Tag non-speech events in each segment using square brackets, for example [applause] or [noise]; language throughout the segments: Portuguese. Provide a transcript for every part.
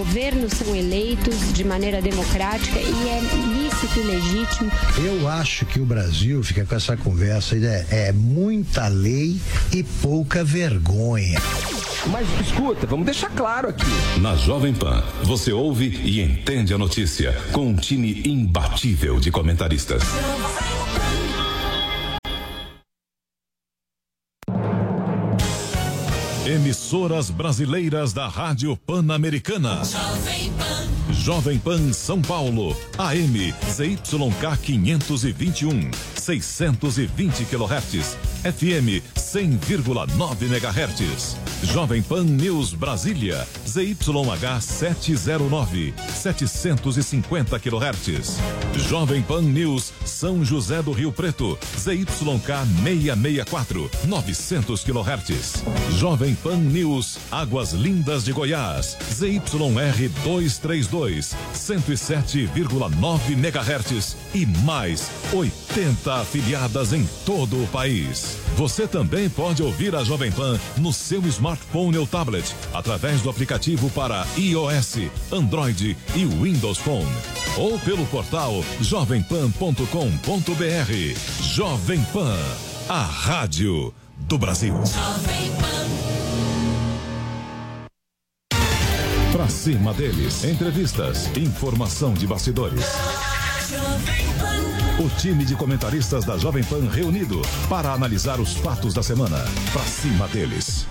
Governos são eleitos de maneira democrática e é lícito e legítimo. Eu acho que o Brasil fica com essa conversa é, é muita lei e pouca vergonha. Mas escuta, vamos deixar claro aqui. Na Jovem Pan, você ouve e entende a notícia com um time imbatível de comentaristas. Emissoras brasileiras da Rádio Pan-Americana. Jovem Pan. Jovem Pan São Paulo, AM ZYK 521, 620 kHz, FM 100,9 MHz. Jovem Pan News Brasília, ZYH 709, 750 kHz. Jovem Pan News São José do Rio Preto, ZYK 664, 900 kHz. Jovem Pan News Águas Lindas de Goiás, ZYR 232, 107,9 MHz e mais 80 afiliadas em todo o país. Você também pode ouvir a Jovem Pan no seu smartphone ou tablet através do aplicativo para iOS, Android e Windows Phone ou pelo portal jovempan.com.br. Jovem Pan, a rádio do Brasil. Jovem Pan. Pra cima deles, entrevistas, informação de bastidores. O time de comentaristas da Jovem Pan reunido para analisar os fatos da semana. Pra cima deles.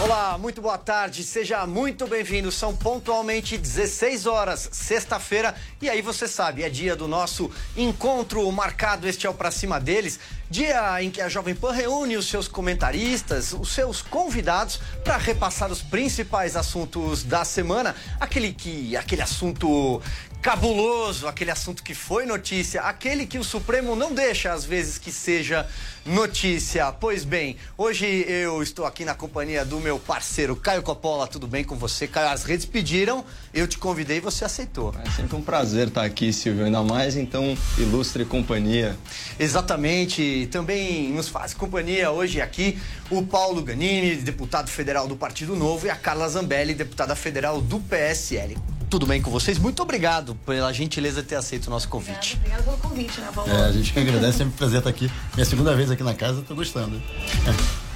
Olá, muito boa tarde, seja muito bem-vindo. São pontualmente 16 horas, sexta-feira, e aí você sabe, é dia do nosso encontro marcado. Este é o Pra Cima deles, dia em que a Jovem Pan reúne os seus comentaristas, os seus convidados, para repassar os principais assuntos da semana. Aquele que, aquele assunto cabuloso, aquele assunto que foi notícia, aquele que o Supremo não deixa às vezes que seja notícia. Pois bem, hoje eu estou aqui na companhia do meu parceiro Caio Coppola. Tudo bem com você? Caio, as redes pediram, eu te convidei e você aceitou. É sempre um prazer estar aqui, Silvio, ainda mais então ilustre companhia. Exatamente. Também nos faz companhia hoje aqui o Paulo Ganini, deputado federal do Partido Novo, e a Carla Zambelli, deputada federal do PSL. Tudo bem com vocês? Muito obrigado pela gentileza de ter aceito o nosso convite. Obrigada pelo convite, né, Paulo? É, a gente que agradece, sempre um prazer estar aqui. Minha segunda vez aqui na casa, tô gostando.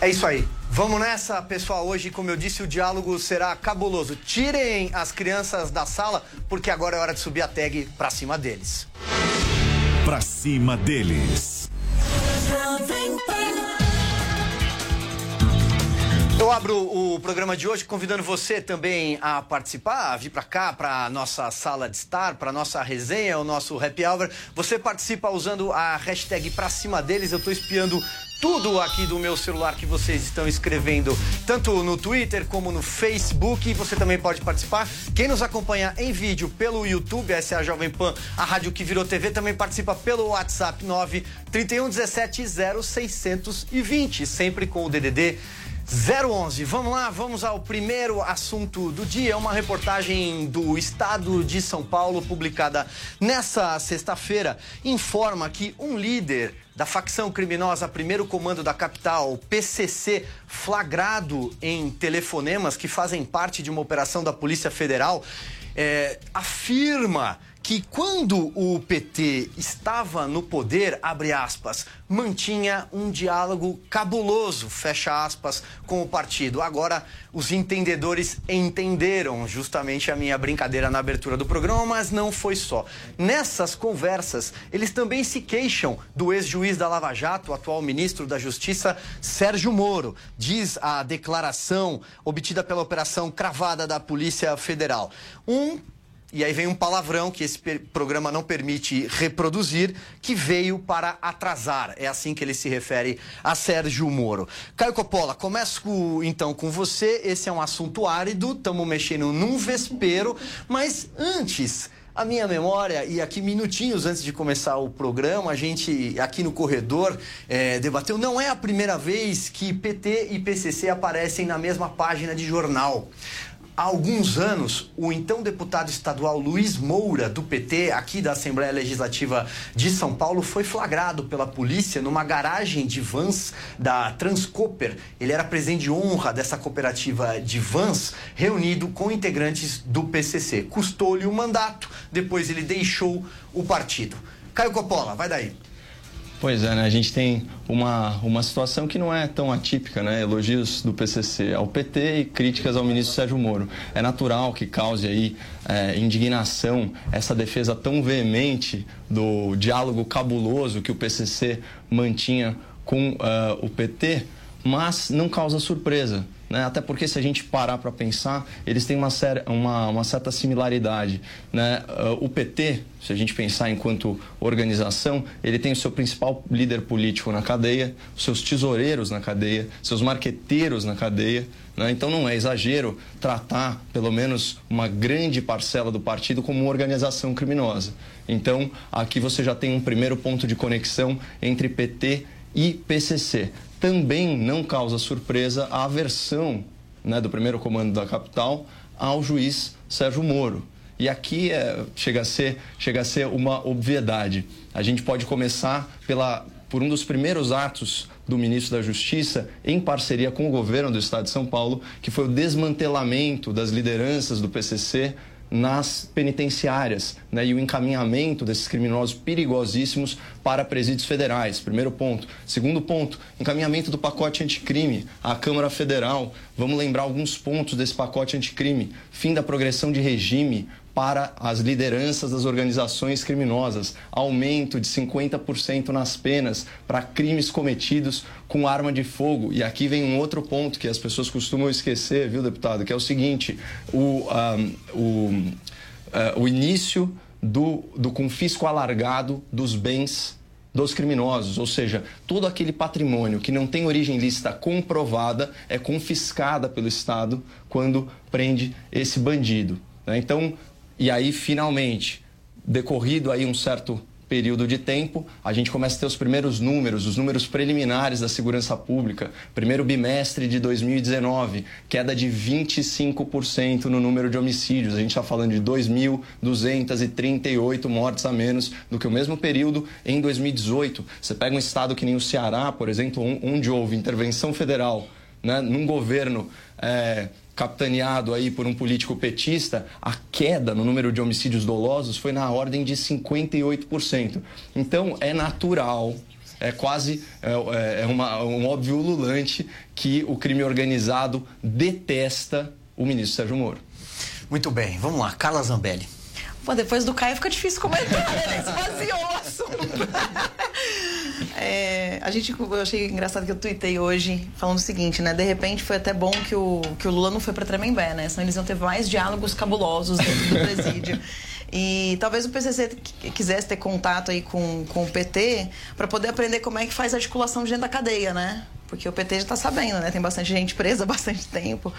É isso aí. Vamos nessa, pessoal. Hoje, como eu disse, o diálogo será cabuloso. Tirem as crianças da sala, porque agora é hora de subir a tag pra cima deles. Pra cima deles. Eu abro o programa de hoje convidando você também a participar, a vir para cá, para nossa sala de estar, para nossa resenha, o nosso happy hour. Você participa usando a hashtag pra cima deles. Eu estou espiando tudo aqui do meu celular que vocês estão escrevendo, tanto no Twitter como no Facebook. Você também pode participar. Quem nos acompanha em vídeo pelo YouTube, essa é a Jovem Pan, a rádio que virou TV, também participa pelo WhatsApp 9 31 17 0620, sempre com o DDD 011. Vamos lá, vamos ao primeiro assunto do dia. Uma reportagem do Estado de São Paulo, publicada nessa sexta-feira, informa que um líder da facção criminosa Primeiro Comando da Capital, PCC, flagrado em telefonemas que fazem parte de uma operação da Polícia Federal, é, afirma que quando o PT estava no poder, abre aspas, mantinha um diálogo cabuloso, fecha aspas, com o partido. Agora, os entendedores entenderam justamente a minha brincadeira na abertura do programa, mas não foi só. Nessas conversas, eles também se queixam do ex-juiz da Lava Jato, atual ministro da Justiça, Sérgio Moro. Diz a declaração obtida pela operação cravada da Polícia Federal. Um e aí vem um palavrão que esse programa não permite reproduzir, que veio para atrasar. É assim que ele se refere a Sérgio Moro. Caio Coppola, começo com- então com você. Esse é um assunto árido, estamos mexendo num vespeiro, mas antes. A minha memória, e aqui minutinhos antes de começar o programa, a gente aqui no corredor eh, debateu. Não é a primeira vez que PT e PCC aparecem na mesma página de jornal. Há alguns anos, o então deputado estadual Luiz Moura, do PT, aqui da Assembleia Legislativa de São Paulo, foi flagrado pela polícia numa garagem de vans da Transcooper. Ele era presidente de honra dessa cooperativa de vans, reunido com integrantes do PCC. Custou-lhe o mandato, depois ele deixou o partido. Caio Coppola, vai daí. Pois é, né? A gente tem uma, uma situação que não é tão atípica, né? Elogios do PCC ao PT e críticas ao ministro Sérgio Moro. É natural que cause aí é, indignação essa defesa tão veemente do diálogo cabuloso que o PCC mantinha com ah, o PT, mas não causa surpresa. Né? Até porque se a gente parar para pensar, eles têm uma, uma, uma certa similaridade. Né? Ah, o PT, se a gente pensar enquanto organização, ele tem o seu principal líder político na cadeia, seus tesoureiros na cadeia, seus marqueteiros na cadeia. Né? Então não é exagero tratar pelo menos uma grande parcela do partido como uma organização criminosa. Então aqui você já tem um primeiro ponto de conexão entre PT e PCC também não causa surpresa a aversão né, do primeiro comando da capital ao juiz Sérgio Moro. E aqui é, chega, a ser, chega a ser uma obviedade. A gente pode começar pela, por um dos primeiros atos do ministro da Justiça, em parceria com o governo do estado de São Paulo, que foi o desmantelamento das lideranças do PCC nas penitenciárias né, e o encaminhamento desses criminosos perigosíssimos para presídios federais. Primeiro ponto. Segundo ponto, encaminhamento do pacote anticrime à Câmara Federal. Vamos lembrar alguns pontos desse pacote anticrime. Fim da progressão de regime para as lideranças das organizações criminosas, aumento de 50% nas penas para crimes cometidos com arma de fogo. E aqui vem um outro ponto que as pessoas costumam esquecer, viu, deputado, que é o seguinte: o, ah, o, ah, o início do, do confisco alargado dos bens dos criminosos, ou seja, todo aquele patrimônio que não tem origem lícita comprovada é confiscada pelo Estado quando prende esse bandido. né? Então, e aí finalmente, decorrido aí um certo período de tempo, a gente começa a ter os primeiros números, os números preliminares da segurança pública. Primeiro bimestre de 2019, queda de 25% no número de homicídios. A gente está falando de 2.238 mortes a menos do que o mesmo período em 2018. Você pega um estado que nem o Ceará, por exemplo, onde houve intervenção federal né, num governo é, capitaneado aí por um político petista, a queda no número de homicídios dolosos foi na ordem de 58%. Então, é natural, é quase é, é uma- um óbvio ululante que o crime organizado detesta o ministro Sérgio Moro. Muito bem, vamos lá. Carla Zambelli. Pô, depois do Caio fica difícil comentar, né? Esvaziou o assunto. [laughs] É, a gente, eu achei engraçado que eu tuitei hoje falando o seguinte, né? De repente foi até bom que o, que o Lula não foi pra Tremembé, né? Senão eles iam ter mais diálogos cabulosos dentro do presídio. [laughs] E talvez o PCC qu- quisesse ter contato aí com, com o PT para poder aprender como é que faz a articulação de dentro da cadeia, né? Porque o PT já tá sabendo, né? Tem bastante gente presa há bastante tempo.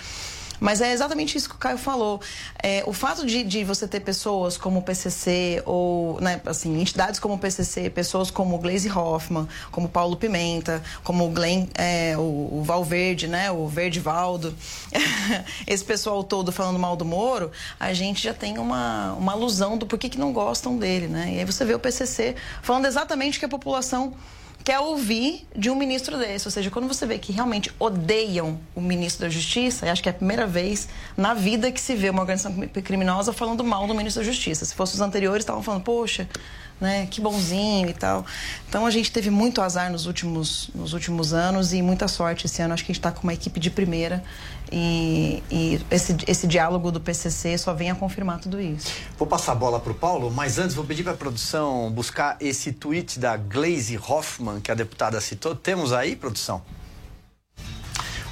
Mas é exatamente isso que o Caio falou. É, o fato de, de você ter pessoas como o PCC, ou, né, assim, entidades como o PCC, pessoas como o Glaze Hoffman, como Paulo Pimenta, como o Glenn, é, o, o Valverde, né, o Verde Valdo, [laughs] esse pessoal todo falando mal do Moro, a gente já tem uma, uma alusão do porquê que não gostam dele, né? E aí você vê o PCC falando exatamente o que a população quer ouvir de um ministro desse. Ou seja, quando você vê que realmente odeiam o ministro da Justiça, acho que é a primeira vez na vida que se vê uma organização criminosa falando mal do ministro da Justiça. Se fossem os anteriores, estavam falando, poxa, né, que bonzinho e tal. Então a gente teve muito azar nos últimos, nos últimos anos e muita sorte esse ano. Acho que a gente está com uma equipe de primeira e, e esse, esse diálogo do PCC só vem a confirmar tudo isso. Vou passar a bola para o Paulo, mas antes vou pedir para a produção buscar esse tweet da Glaze Hoffman que a deputada citou. Temos aí, produção?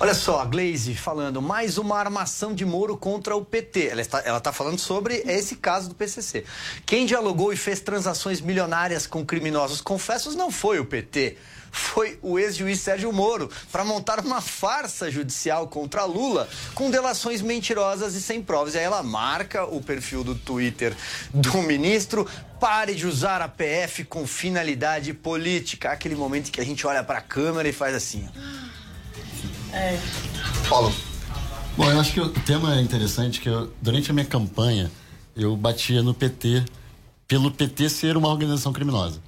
Olha só, a Glaze falando, mais uma armação de Moro contra o PT. Ela está, ela está falando sobre esse caso do PCC. Quem dialogou e fez transações milionárias com criminosos confessos não foi o PT. Foi o ex-juiz Sérgio Moro para montar uma farsa judicial contra Lula com delações mentirosas e sem provas. E aí ela marca o perfil do Twitter do ministro. Pare de usar a PF com finalidade política. Aquele momento que a gente olha para a câmera e faz assim. ó. É. Paulo. Bom, eu acho que o tema é interessante que eu, durante a minha campanha eu batia no PT pelo PT ser uma organização criminosa.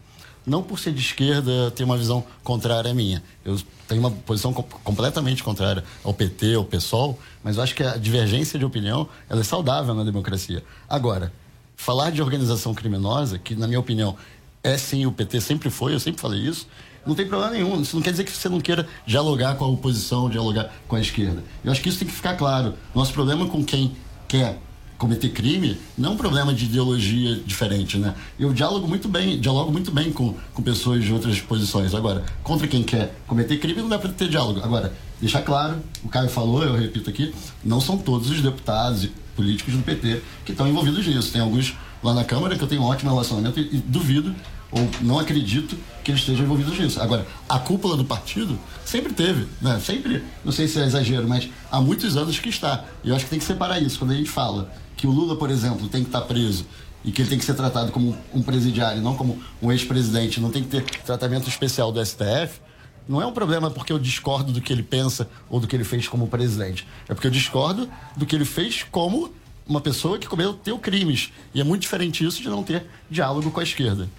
Não por ser de esquerda ter uma visão contrária à minha. Eu tenho uma posição com- completamente contrária ao PT, ao PSOL, mas eu acho que a divergência de opinião ela é saudável na democracia. Agora, falar de organização criminosa, que na minha opinião é sim o PT, sempre foi, eu sempre falei isso, não tem problema nenhum. Isso não quer dizer que você não queira dialogar com a oposição, dialogar com a esquerda. Eu acho que isso tem que ficar claro. Nosso problema com quem quer cometer crime não é um problema de ideologia diferente, né? Eu dialogo muito bem, dialogo muito bem com, com pessoas de outras posições. Agora, contra quem quer cometer crime não dá para ter diálogo. Agora, deixar claro, o Caio falou, eu repito aqui, não são todos os deputados e políticos do PT que estão envolvidos nisso. Tem alguns lá na Câmara que eu tenho um ótimo relacionamento e, e duvido ou não acredito que eles estejam envolvidos nisso. Agora, a cúpula do partido sempre teve, né? Sempre, não sei se é exagero, mas há muitos anos que está. E eu acho que tem que separar isso. Quando a gente fala que o Lula, por exemplo, tem que estar preso e que ele tem que ser tratado como um presidiário, não como um ex-presidente, não tem que ter tratamento especial do STF, não é um problema porque eu discordo do que ele pensa ou do que ele fez como presidente. É porque eu discordo do que ele fez como uma pessoa que cometeu crimes. E é muito diferente isso de não ter diálogo com a esquerda.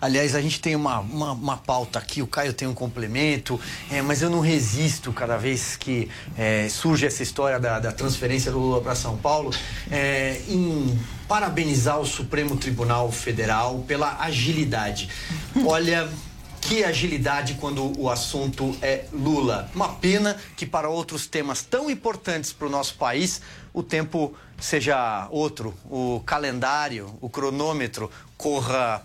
Aliás, a gente tem uma, uma, uma pauta aqui, o Caio tem um complemento, é, mas eu não resisto cada vez que é, surge essa história da, da transferência do Lula para São Paulo, é, em parabenizar o Supremo Tribunal Federal pela agilidade. Olha. Que agilidade quando o assunto é Lula. Uma pena que para outros temas tão importantes para o nosso país o tempo seja outro, o calendário, o cronômetro corra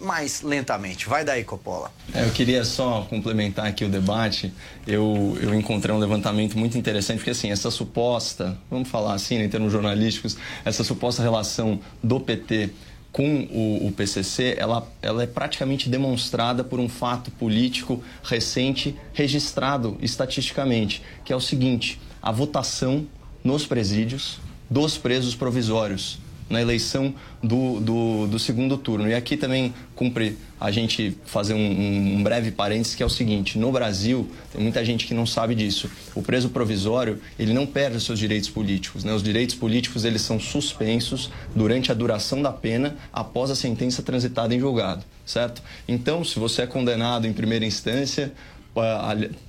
mais lentamente. Vai daí, Coppola. É, eu queria só complementar aqui o debate. Eu, eu encontrei um levantamento muito interessante, porque assim, essa suposta, vamos falar assim, né, em termos jornalísticos, essa suposta relação do PT com o, o PCC, ela, ela é praticamente demonstrada por um fato político recente registrado estatisticamente, que é o seguinte: a votação nos presídios dos presos provisórios na eleição do, do, do segundo turno. E aqui também cumpre a gente fazer um, um, breve parênteses, que é o seguinte, no Brasil, tem muita gente que não sabe disso, o preso provisório, ele não perde os seus direitos políticos, né? Os direitos políticos, eles são suspensos durante a duração da pena após a sentença transitada em julgado, certo? Então, se você é condenado em primeira instância,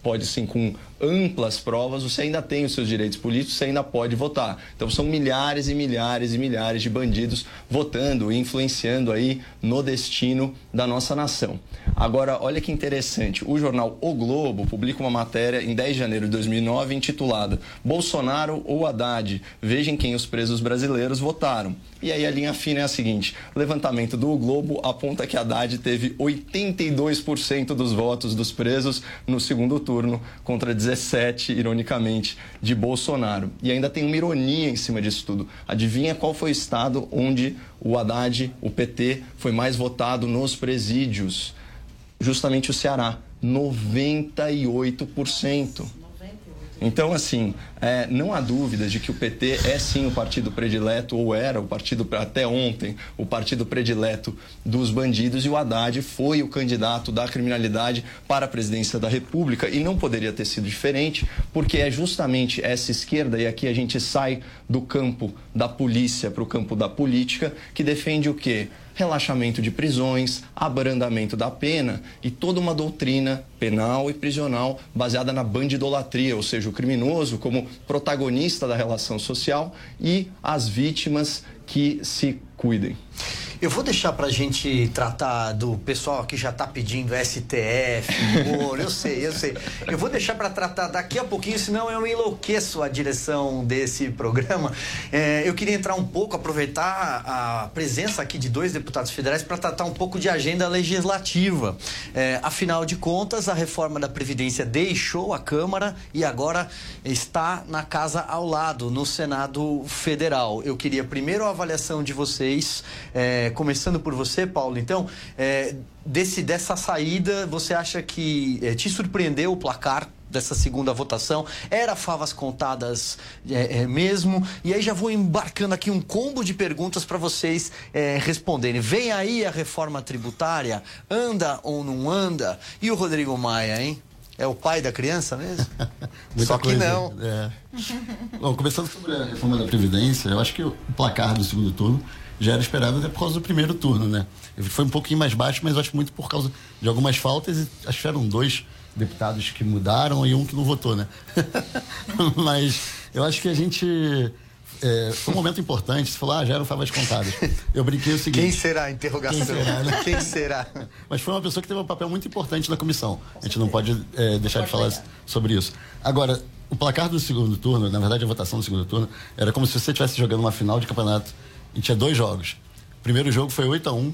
pode sim com amplas provas, você ainda tem os seus direitos políticos, você ainda pode votar. Então são milhares e milhares e milhares de bandidos votando e influenciando aí no destino da nossa nação. Agora, olha que interessante, o jornal O Globo publica uma matéria em 10 de janeiro de 2009 intitulada Bolsonaro ou Haddad, vejam quem os presos brasileiros votaram. E aí a linha fina é a seguinte, levantamento do Globo aponta que Haddad teve 82% dos votos dos presos no segundo turno contra 17, ironicamente, de Bolsonaro. E ainda tem uma ironia em cima disso tudo. Adivinha qual foi o estado onde o Haddad, o PT, foi mais votado nos presídios? Justamente o Ceará, 98%. Então, assim, é, não há dúvida de que o PT é sim o partido predileto, ou era o partido, até ontem, o partido predileto dos bandidos, e o Haddad foi o candidato da criminalidade para a presidência da República, e não poderia ter sido diferente, porque é justamente essa esquerda, e aqui a gente sai do campo da polícia para o campo da política, que defende o quê? Relaxamento de prisões, abrandamento da pena e toda uma doutrina penal e prisional baseada na bandidolatria, ou seja, o criminoso como protagonista da relação social e as vítimas que se cuidem. Eu vou deixar pra gente tratar do pessoal que já tá pedindo STF, Moro, eu sei, eu sei. Eu vou deixar pra tratar daqui a pouquinho, senão eu enlouqueço a direção desse programa. É, eu queria entrar um pouco, aproveitar a presença aqui de dois deputados federais para tratar um pouco de agenda legislativa. É, afinal de contas, a reforma da Previdência deixou a Câmara e agora está na casa ao lado, no Senado Federal. Eu queria primeiro a avaliação de vocês, é, começando por você, Paulo. Então, é, desse, dessa saída, você acha que é, te surpreendeu o placar dessa segunda votação? Era favas contadas é, é, mesmo? E aí já vou embarcando aqui um combo de perguntas para vocês é, responderem. Vem aí a reforma tributária? Anda ou não anda? E o Rodrigo Maia, hein? É o pai da criança mesmo? [laughs] Só que coisa, não. é. Bom, começando sobre a reforma da Previdência, eu acho que o placar do segundo turno já era esperado até por causa do primeiro turno, né? Foi um pouquinho mais baixo, mas acho muito por causa de algumas faltas e acho que eram dois deputados que mudaram e um que não votou, né? [laughs] mas eu acho que a gente é, foi um momento importante. Você falou, ah, já eram favas contadas. Eu brinquei o seguinte. Quem será? Interrogação. Quem será, né? Quem será? [laughs] Mas foi uma pessoa que teve um papel muito importante na comissão. A gente não pode é, deixar de falar sobre isso. Agora, o placar do segundo turno, na verdade a votação do segundo turno, era como se você estivesse jogando uma final de campeonato e tinha dois jogos. O primeiro jogo foi 8 a 1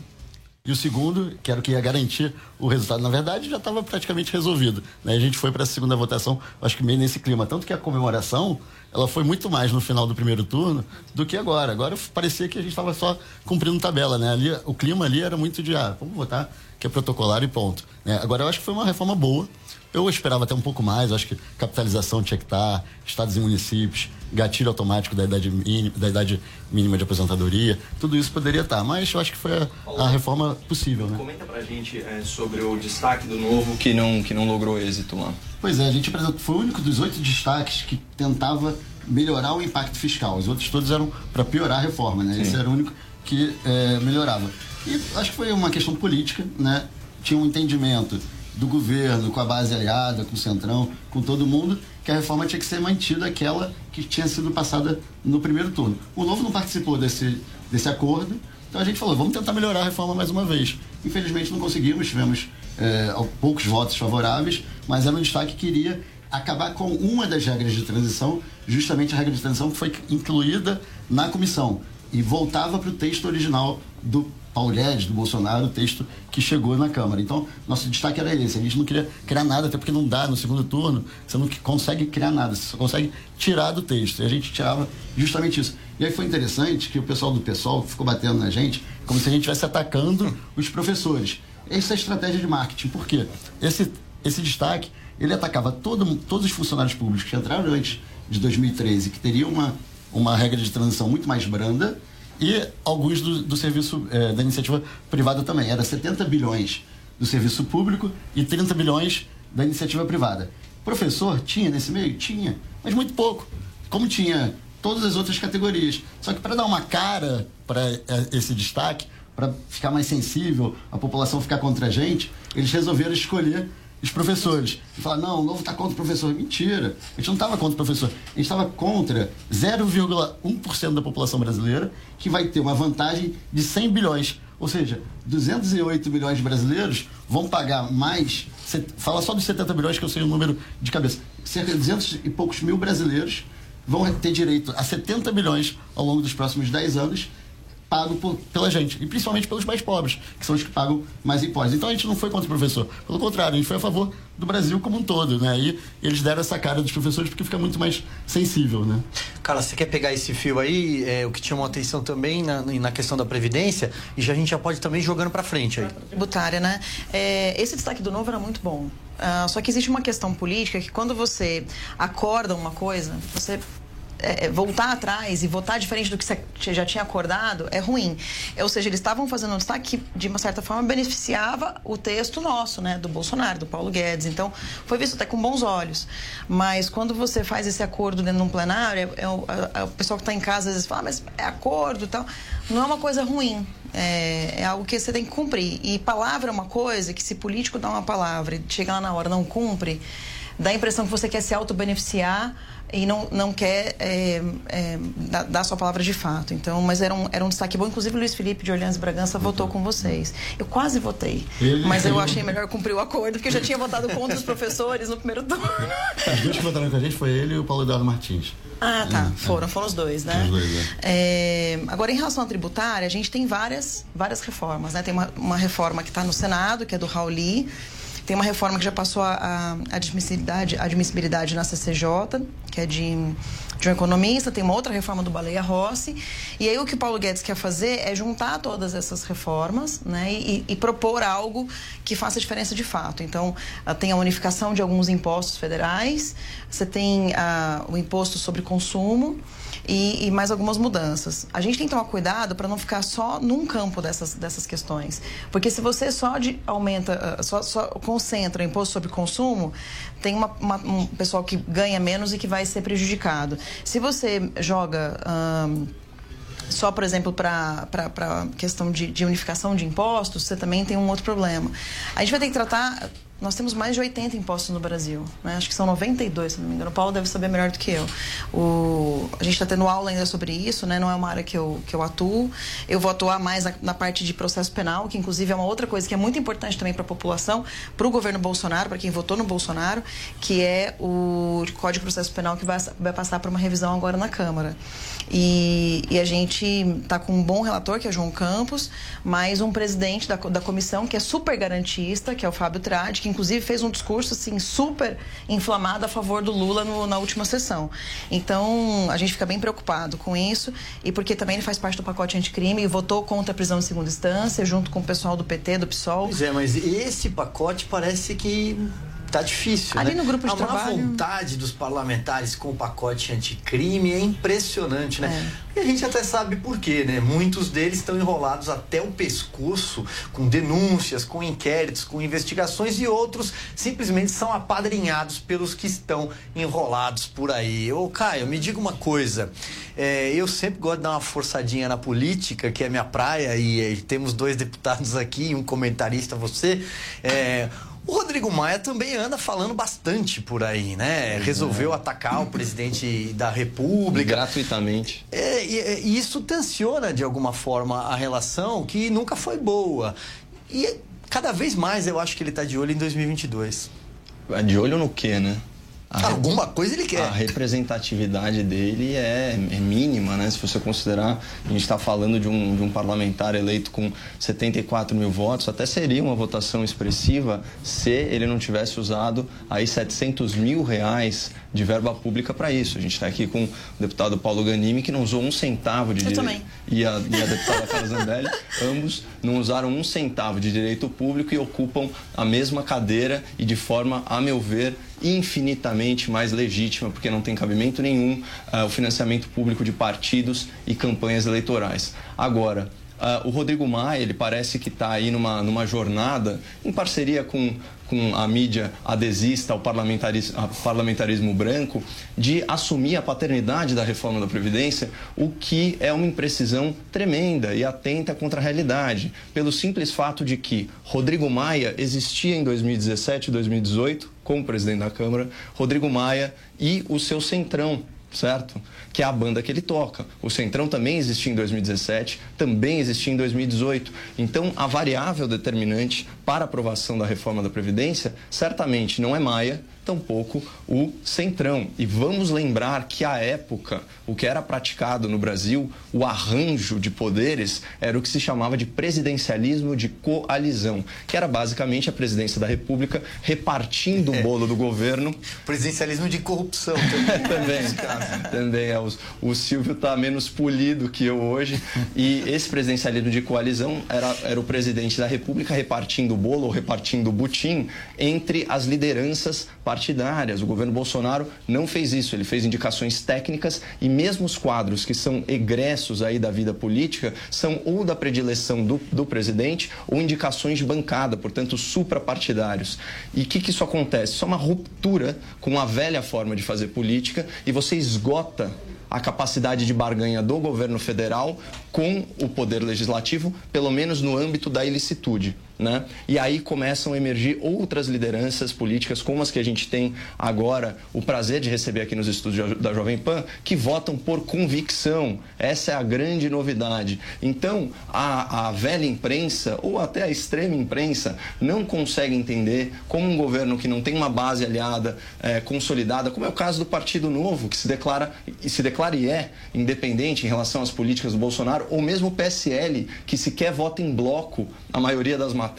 e o segundo, que era o que ia garantir o resultado, na verdade, já estava praticamente resolvido. Né? A gente foi para a segunda votação, acho que meio nesse clima. Tanto que a comemoração, ela foi muito mais no final do primeiro turno do que agora. Agora parecia que a gente estava só cumprindo tabela, né? Ali, o clima ali era muito de, ah, vamos votar, que é protocolar e ponto. Né? Agora, eu acho que foi uma reforma boa. Eu esperava até um pouco mais, acho que capitalização tinha que estar, estados e municípios, gatilho automático da idade mínima, da idade mínima de aposentadoria, tudo isso poderia estar, mas eu acho que foi a, a reforma possível, né? Comenta pra gente é, sobre o destaque do novo que não, que não logrou êxito lá. Pois é, a gente foi o único dos oito destaques que tentava melhorar o impacto fiscal. Os outros todos eram para piorar a reforma, né? Sim. Esse era o único que é, melhorava. E acho que foi uma questão política, né? Tinha um entendimento do governo, com a base aliada, com o Centrão, com todo mundo, que a reforma tinha que ser mantida aquela que tinha sido passada no primeiro turno. O Novo não participou desse, desse acordo, então a gente falou, vamos tentar melhorar a reforma mais uma vez. Infelizmente não conseguimos, tivemos é, poucos votos favoráveis, mas era um destaque que queria acabar com uma das regras de transição, justamente a regra de transição que foi incluída na comissão e voltava para o texto original do Paulo Guedes, do Bolsonaro, o texto que chegou na Câmara. Então, nosso destaque era esse. A gente não queria criar nada, até porque não dá no segundo turno, você não consegue criar nada, você só consegue tirar do texto. E a gente tirava justamente isso. E aí foi interessante que o pessoal do PSOL ficou batendo na gente, como se a gente estivesse atacando os professores. Essa é a estratégia de marketing. Por quê? Esse, esse destaque, ele atacava todo, todos os funcionários públicos que entraram antes de 2013, que teriam uma, uma regra de transição muito mais branda, e alguns do, do serviço eh, da iniciativa privada também. Era 70 bilhões do serviço público e 30 bilhões da iniciativa privada. Professor tinha nesse meio? Tinha, mas muito pouco. Como tinha todas as outras categorias. Só que para dar uma cara para esse destaque, para ficar mais sensível, a população ficar contra a gente, eles resolveram escolher os professores. E falar, não, o novo está contra o professor. Mentira. A gente não estava contra o professor. A gente estava contra 0,1% da população brasileira, que vai ter uma vantagem de 100 bilhões. Ou seja, 208 milhões de brasileiros vão pagar mais. Fala só dos 70 bilhões, que eu sei o número de cabeça. Cerca de 200 e poucos mil brasileiros vão ter direito a 70 bilhões ao longo dos próximos 10 anos pago por- pela gente, e principalmente pelos mais pobres, que são os que pagam mais impostos. Então a gente não foi contra o professor, pelo contrário, a gente foi a favor do Brasil como um todo, né? E eles deram essa cara dos professores porque fica muito mais sensível, né? Cara, você quer pegar esse fio aí, é, o que chamou atenção também na, na questão da Previdência, e já, a gente já pode também ir jogando pra frente aí. tributária, né? É, esse destaque do novo era muito bom. Ah, só que existe uma questão política que quando você acorda uma coisa, você é, é, voltar atrás e votar diferente do que você já tinha acordado é ruim. Ou seja, eles estavam fazendo um destaque que, de uma certa forma, beneficiava o texto nosso, né? Do Bolsonaro, do Paulo Guedes. Então, foi visto até com bons olhos. Mas quando você faz esse acordo dentro de um plenário, é, é a- o pessoal que está em casa às vezes fala, "Ah, mas é acordo e tal. Não é uma coisa ruim. É, é algo que você tem que cumprir. E palavra é uma coisa que, se político dá uma palavra e chega lá na hora não cumpre, dá a impressão que você quer se auto-beneficiar e não, não quer é, é, dar, dar sua palavra de fato. Então, mas era um, era um destaque bom. Inclusive, o Luiz Felipe de Orleans Bragança votou com vocês. Eu quase votei, Ele- mas eu achei melhor cumprir o acordo, porque eu já tinha votado contra os [laughs] professores no primeiro turno. Os dois que votaram com a gente foi ele e o Paulo Eduardo Martins. Ah, tá. Foram, foram os dois, né? Os dois, né? É, agora, em relação à tributária, a gente tem várias, várias reformas, né? Tem uma, uma reforma que está no Senado, que é do Rauli. Tem uma reforma que já passou a, a admissibilidade, admissibilidade na CCJ, que é de, de um economista. Tem uma outra reforma do Baleia Rossi. E aí o que o Paulo Guedes quer fazer é juntar todas essas reformas né? e, e propor algo que faça diferença de fato. Então, ah, tem a unificação de alguns impostos federais, você tem ah, o imposto sobre consumo e, e mais algumas mudanças. A gente tem que tomar cuidado para não ficar só num campo dessas, dessas questões. Porque se você só de, aumenta, ah, só, só concentra o imposto sobre consumo, tem uma, uma- um pessoal que ganha menos e que vai ser prejudicado. Se você joga. ahn, só, por exemplo, para a questão de, de unificação de impostos, você também tem um outro problema. A gente vai ter que tratar. Nós temos mais de 80 impostos no Brasil. né? Acho que são 92, se não me engano. O Paulo deve saber melhor do que eu. O, a gente está tendo aula ainda sobre isso, né? não é uma área que eu, que eu atuo. Eu vou atuar mais na, na parte de processo penal, que inclusive é uma outra coisa que é muito importante também para a população, para o governo Bolsonaro, para quem votou no Bolsonaro, que é o Código de Processo Penal que vai, vai passar por uma revisão agora na Câmara. E, e a gente está com um bom relator, que é João Campos, mais um presidente da, da comissão, que é super garantista, que é o Fábio Tradi, que inclusive fez um discurso assim, super inflamado a favor do Lula no- na última sessão. Então, a gente fica bem preocupado com isso, e porque também ele faz parte do pacote anticrime e votou contra a prisão em segunda instância, junto com o pessoal do PT, do PSOL. Pois é, mas esse pacote parece que tá difícil, Ali né? no grupo de a má trabalho- vontade dos parlamentares com o pacote anticrime é impressionante, né? É. E a gente até sabe por quê, né? Muitos deles estão enrolados até o pescoço com denúncias, com inquéritos, com investigações e outros simplesmente são apadrinhados pelos que estão enrolados por aí. Ô, Caio, me diga uma coisa. É, eu sempre gosto de dar uma forçadinha na política, que é minha praia, e, eh, temos dois [laughs] deputados aqui e um comentarista, você. É, o Rodrigo Maia também anda falando bastante por aí, né? Resolveu atacar o presidente da República. Gratuitamente. É, e, e isso tensiona de alguma forma a relação que nunca foi boa. E cada vez mais eu acho que ele está de olho em 2022. É De olho no quê, né? A- Alguma coisa ele quer. A representatividade dele é, é mínima, né? Se você considerar, a gente está falando de um, de um parlamentar eleito com 74 mil votos, até seria uma votação expressiva se ele não tivesse usado aí 700 mil reais de verba pública para isso. A gente está aqui com o deputado Paulo Ganimi, que não usou um centavo de Eu direito. também. E a, e a deputada Carla Zambelli, [laughs] ambos não usaram um centavo de direito público e ocupam a mesma cadeira e de forma, a meu ver, infinitamente mais legítima, porque não tem cabimento nenhum ah, o financiamento público de partidos e campanhas eleitorais. Agora, ah, o Rodrigo Maia, ele parece que está aí numa, numa jornada, em parceria com, com a mídia adesista ao parlamentarismo, ao parlamentarismo branco, de assumir a paternidade da reforma da Previdência, o que é uma imprecisão tremenda e atenta contra a realidade, pelo simples fato de que Rodrigo Maia existia em 2017 e 2018 como presidente da Câmara, Rodrigo Maia e o seu Centrão, certo? Que é a banda que ele toca. O Centrão também existia em 2017, também existia em 2018. Então, a variável determinante para aprovação da reforma da Previdência certamente não é Maia, tampouco o Centrão. E vamos lembrar que, à época, o que era praticado no Brasil, o arranjo de poderes, era o que se chamava de presidencialismo de coalizão, que era basicamente a presidência da República repartindo o bolo do governo Presidencialismo de corrupção [laughs] também. caso. Também é. O, o Silvio está menos polido que eu hoje. E esse presidencialismo de coalizão era, era o presidente da República repartindo o bolo ou repartindo o butim entre as lideranças partidárias. O governo Bolsonaro não fez isso. Ele fez indicações técnicas e mesmo os quadros que são egressos aí da vida política são ou da predileção do, do presidente ou indicações de bancada, portanto, suprapartidários. E o que, que isso acontece? Isso é uma ruptura com a velha forma de fazer política e você esgota a capacidade de barganha do governo federal com o poder legislativo, pelo menos no âmbito da ilicitude. Né? E aí começam a emergir outras lideranças políticas, como as que a gente tem agora o prazer de receber aqui nos estúdios da Jovem Pan, que votam por convicção. Essa é a grande novidade. Então, a, a velha imprensa, ou até a extrema imprensa, não consegue entender como um governo que não tem uma base aliada eh, consolidada, como é o caso do Partido Novo, que se declara, e se declara e é independente em relação às políticas do Bolsonaro, ou mesmo o PSL, que sequer vota em bloco a maioria das matérias,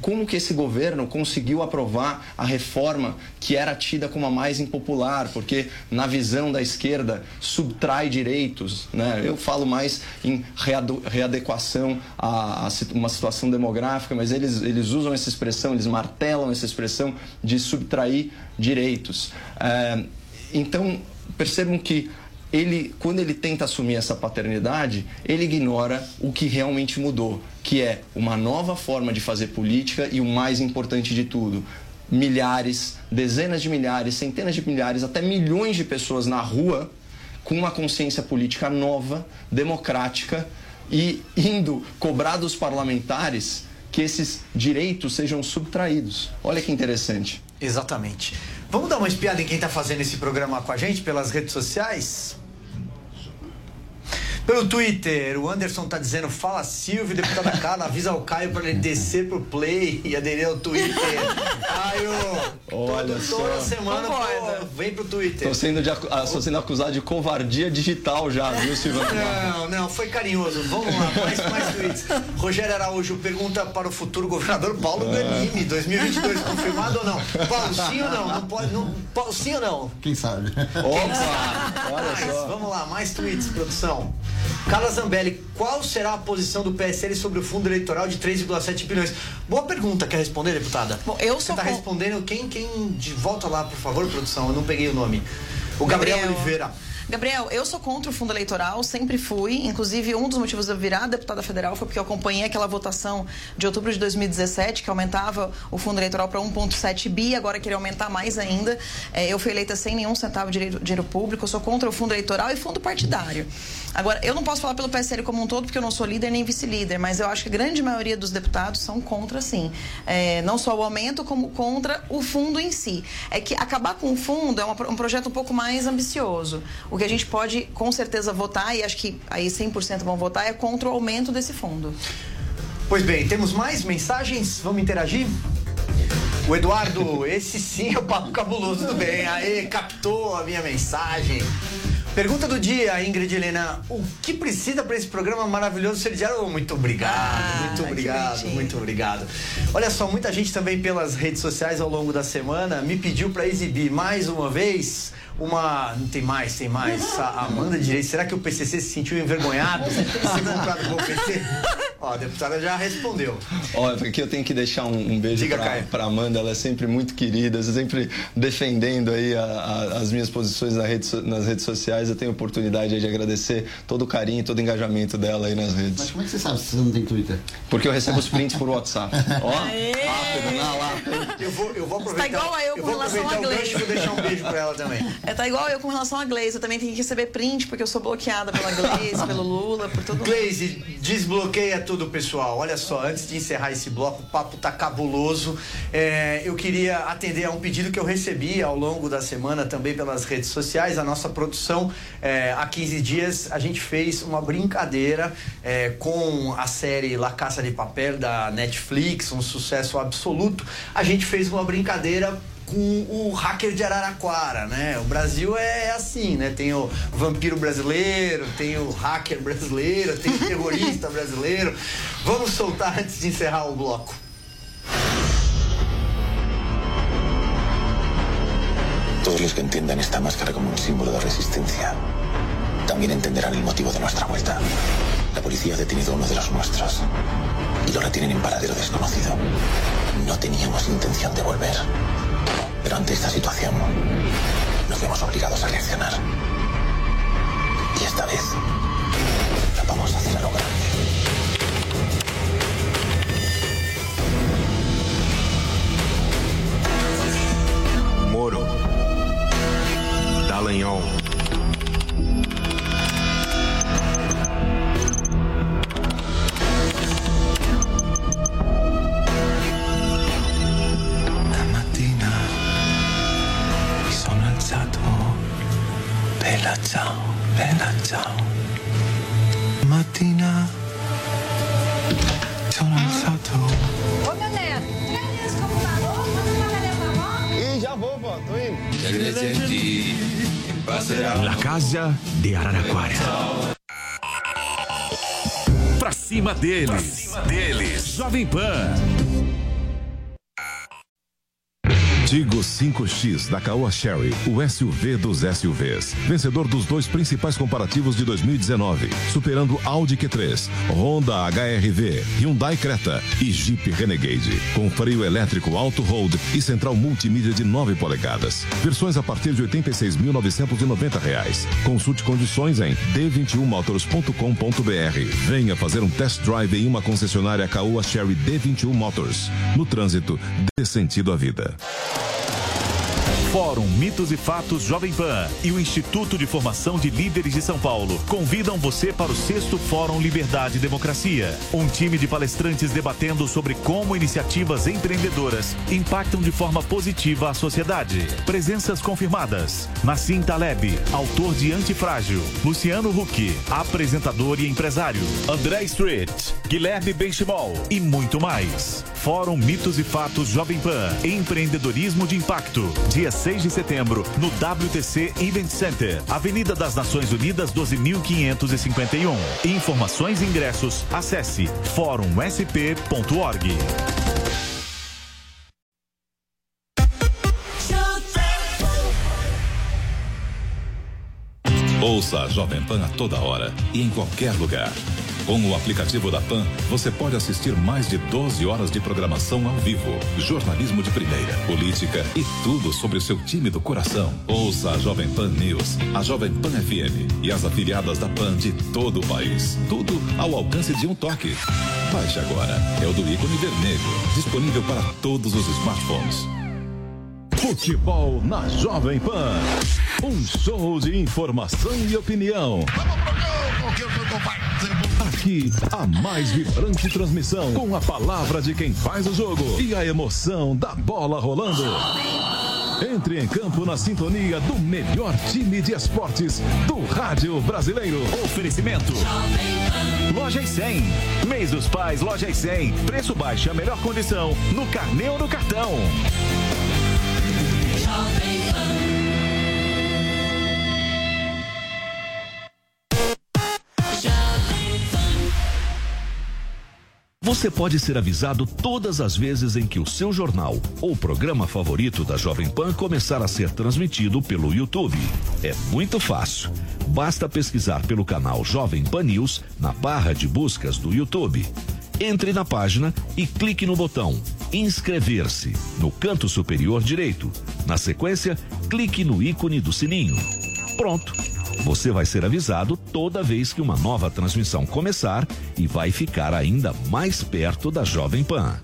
como que esse governo conseguiu aprovar a reforma que era tida como a mais impopular, porque na visão da esquerda subtrai direitos, né? Eu falo mais em readequação a, uma situação demográfica, mas eles, eles usam essa expressão, eles martelam essa expressão de subtrair direitos. É, então, percebam que ele, quando ele tenta assumir essa paternidade, ele ignora o que realmente mudou, que é uma nova forma de fazer política e o mais importante de tudo, milhares, dezenas de milhares, centenas de milhares, até milhões de pessoas na rua com uma consciência política nova, democrática e indo cobrar dos parlamentares que esses direitos sejam subtraídos. Olha que interessante. Exatamente. Vamos dar uma espiada em quem está fazendo esse programa com a gente pelas redes sociais? Pelo Twitter, o Anderson tá dizendo: Fala Silvio, deputada Carla, [laughs] avisa o Caio para ele descer pro play e aderir ao Twitter. Caio, Olha todo- só. toda semana pô, vem pro Twitter. Estou sendo, de acu- ah, sendo acusado de covardia digital já, viu, Silvano? Não, não, foi carinhoso. Vamos lá, mais, mais tweets. Rogério Araújo pergunta para o futuro governador Paulo Ganimi, 2022, confirmado ou não? Paulo, sim ou não? Não pode, não, Paulo, sim ou não? Quem sabe? Opa! [laughs] Olha só. Vamos lá, mais tweets, produção. Carla Zambelli, qual será a posição do PSL sobre o fundo eleitoral de 3,7 bilhões? Boa pergunta, quer responder, deputada? Bom, eu Você sou tá con- respondendo quem, quem, de volta lá, por favor, produção, eu não peguei o nome. O Gabriel, Gabriel. Oliveira. Gabriel, eu sou contra o fundo eleitoral, sempre fui. Inclusive, um dos motivos de eu virar deputada federal foi porque eu acompanhei aquela votação de outubro de 2017, que aumentava o fundo eleitoral para 1,7 bi, agora queria aumentar mais ainda. É, eu fui eleita sem nenhum centavo de dinheiro, dinheiro público, eu sou contra o fundo eleitoral e fundo partidário. Agora, eu não posso falar pelo PSL como um todo, porque eu não sou líder nem vice-líder, mas eu acho que a grande maioria dos deputados são contra, sim. É, não só o aumento, como contra o fundo em si. É que acabar com o fundo é uma- um projeto um pouco mais ambicioso. O que a gente pode, com certeza, votar, e acho que aí 100% vão votar, é contra o aumento desse fundo. Pois bem, temos mais mensagens? Vamos interagir? O Eduardo, esse sim é o papo cabuloso do bem. Aê, captou a minha mensagem. Pergunta do dia, Ingrid Helena. O que precisa para esse programa maravilhoso ser diário? Oh, muito obrigado, Ah, muito obrigado, muito obrigado. Olha só, muita gente também pelas redes sociais ao longo da semana me pediu para exibir mais uma vez uma. Não tem mais, tem mais. A Amanda Direito. Será que o PCC se sentiu envergonhado de ter comprado o PC? Ó, a deputada já respondeu. Olha, aqui eu tenho que deixar um, um beijo Diga, pra, Caio. pra Amanda, ela é sempre muito querida, sempre defendendo aí a- a- as minhas posições na rede nas redes sociais. Eu tenho oportunidade de agradecer todo o carinho e todo o engajamento dela aí nas Mas redes. como é que você sabe se você não tem Twitter? Porque eu recebo os prints por WhatsApp. [laughs] Ó, rápido, na lata. Eu vou, eu vou aproveitar. Tá igual a eu com vou relação aproveitar à o Gleice. gancho e vou deixar um beijo pra ela também. É, tá igual eu com relação à Gleice. Eu também tenho que receber print, porque eu sou bloqueada pela Gleice, pelo Lula, por todo mundo. Glaze, desbloqueia tudo, pessoal. Olha só, antes de encerrar esse bloco, o papo tá cabuloso. É, eu queria atender a um pedido que eu recebi ao longo da semana também pelas redes sociais. A nossa produção, é, há 15 dias, a gente fez uma brincadeira é, com a série La Caça de Papel da Netflix, um sucesso absoluto. A gente fez uma brincadeira com o hacker de Araraquara, né? O Brasil é assim, né? Tem o vampiro brasileiro, tem o hacker brasileiro, tem o terrorista [laughs] brasileiro. Vamos soltar antes de encerrar o bloco. Todos los que entiendan esta máscara como un símbolo de resistencia también entenderán el motivo de nuestra vuelta. La policía ha detenido a uno de los nuestros y lo retienen en paradero desconocido. No teníamos intención de volver, pero ante esta situación nos vemos obligados a reaccionar. Y esta vez la vamos a hacer a lo grande. Moro. Casa de Araraquara. Pra cima deles. deles. Jovem Pan. Tigo 5X da Caoa Sherry, o SUV dos SUVs. Vencedor dos dois principais comparativos de 2019, superando Audi Q3, Honda HRV, Hyundai Creta e Jeep Renegade. Com freio elétrico auto-hold e central multimídia de 9 polegadas. Versões a partir de 86.990 reais. Consulte condições em d21motors.com.br. Venha fazer um test drive em uma concessionária Caoa Sherry D21 Motors. No trânsito, dê sentido à vida. Fórum Mitos e Fatos Jovem Pan e o Instituto de Formação de Líderes de São Paulo convidam você para o sexto Fórum Liberdade e Democracia. Um time de palestrantes debatendo sobre como iniciativas empreendedoras impactam de forma positiva a sociedade. Presenças confirmadas: Nassim Taleb, autor de Antifrágil, Luciano Huck, apresentador e empresário, André Street, Guilherme Benchimol e muito mais. Fórum Mitos e Fatos Jovem Pan, empreendedorismo de impacto, dia 6 de setembro, no WTC Event Center, Avenida das Nações Unidas 12.551. Informações e ingressos, acesse fórumsp.org. Ouça a Jovem Pan a toda hora e em qualquer lugar. Com o aplicativo da Pan, você pode assistir mais de 12 horas de programação ao vivo, jornalismo de primeira, política e tudo sobre o seu time do coração. Ouça a Jovem Pan News, a Jovem Pan FM e as afiliadas da Pan de todo o país. Tudo ao alcance de um toque. Baixe agora. É o do ícone vermelho, disponível para todos os smartphones. Futebol na Jovem Pan. Um show de informação e opinião. Aqui, a mais vibrante transmissão com a palavra de quem faz o jogo e a emoção da bola rolando. Entre em campo na sintonia do melhor time de esportes do rádio brasileiro. Oferecimento. Loja e 100. Mês dos Pais, Loja e 100. Preço baixo, a melhor condição no carnê ou no cartão. Você pode ser avisado todas as vezes em que o seu jornal ou programa favorito da Jovem Pan começar a ser transmitido pelo YouTube. É muito fácil. Basta pesquisar pelo canal Jovem Pan News na barra de buscas do YouTube. Entre na página e clique no botão Inscrever-se no canto superior direito. Na sequência, clique no ícone do sininho. Pronto! Você vai ser avisado toda vez que uma nova transmissão começar e vai ficar ainda mais perto da Jovem Pan.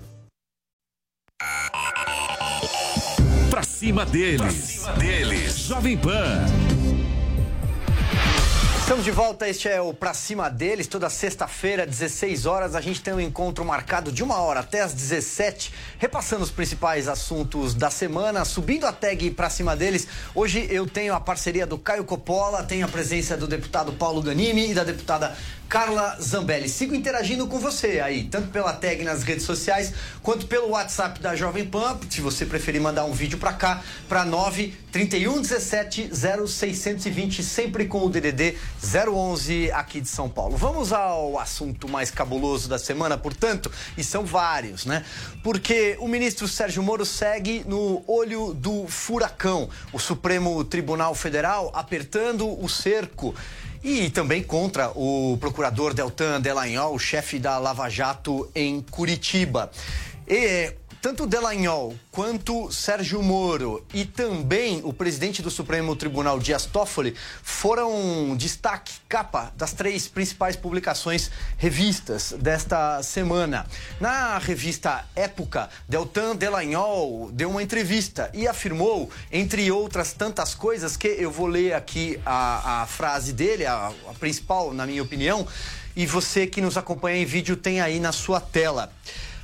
Pra cima deles. Pra cima deles. Jovem Pan. Estamos de volta, este é o Pra Cima deles. Toda sexta-feira, 16 horas, a gente tem um encontro marcado de uma hora até as 17, repassando os principais assuntos da semana, subindo a tag Pra Cima deles. Hoje eu tenho a parceria do Caio Coppola, tenho a presença do deputado Paulo Ganimi e da deputada Carla Zambelli. Sigo interagindo com você aí, tanto pela tag nas redes sociais, quanto pelo WhatsApp da Jovem Pan, se você preferir mandar um vídeo pra cá, pra 9 31 17 0620, sempre com o DDD 011 aqui de São Paulo. Vamos ao assunto mais cabuloso da semana, portanto, e são vários, né? Porque o ministro Sérgio Moro segue no olho do furacão. O Supremo Tribunal Federal apertando o cerco e também contra o procurador Deltan Delagnol, chefe da Lava Jato em Curitiba. E, tanto Delagnol quanto Sérgio Moro e também o presidente do Supremo Tribunal Dias Toffoli foram destaque, capa das três principais publicações revistas desta semana. Na revista Época, Deltan Delagnol deu uma entrevista e afirmou, entre outras tantas coisas, que eu vou ler aqui a, a frase dele, a, a principal, na minha opinião, e você que nos acompanha em vídeo tem aí na sua tela.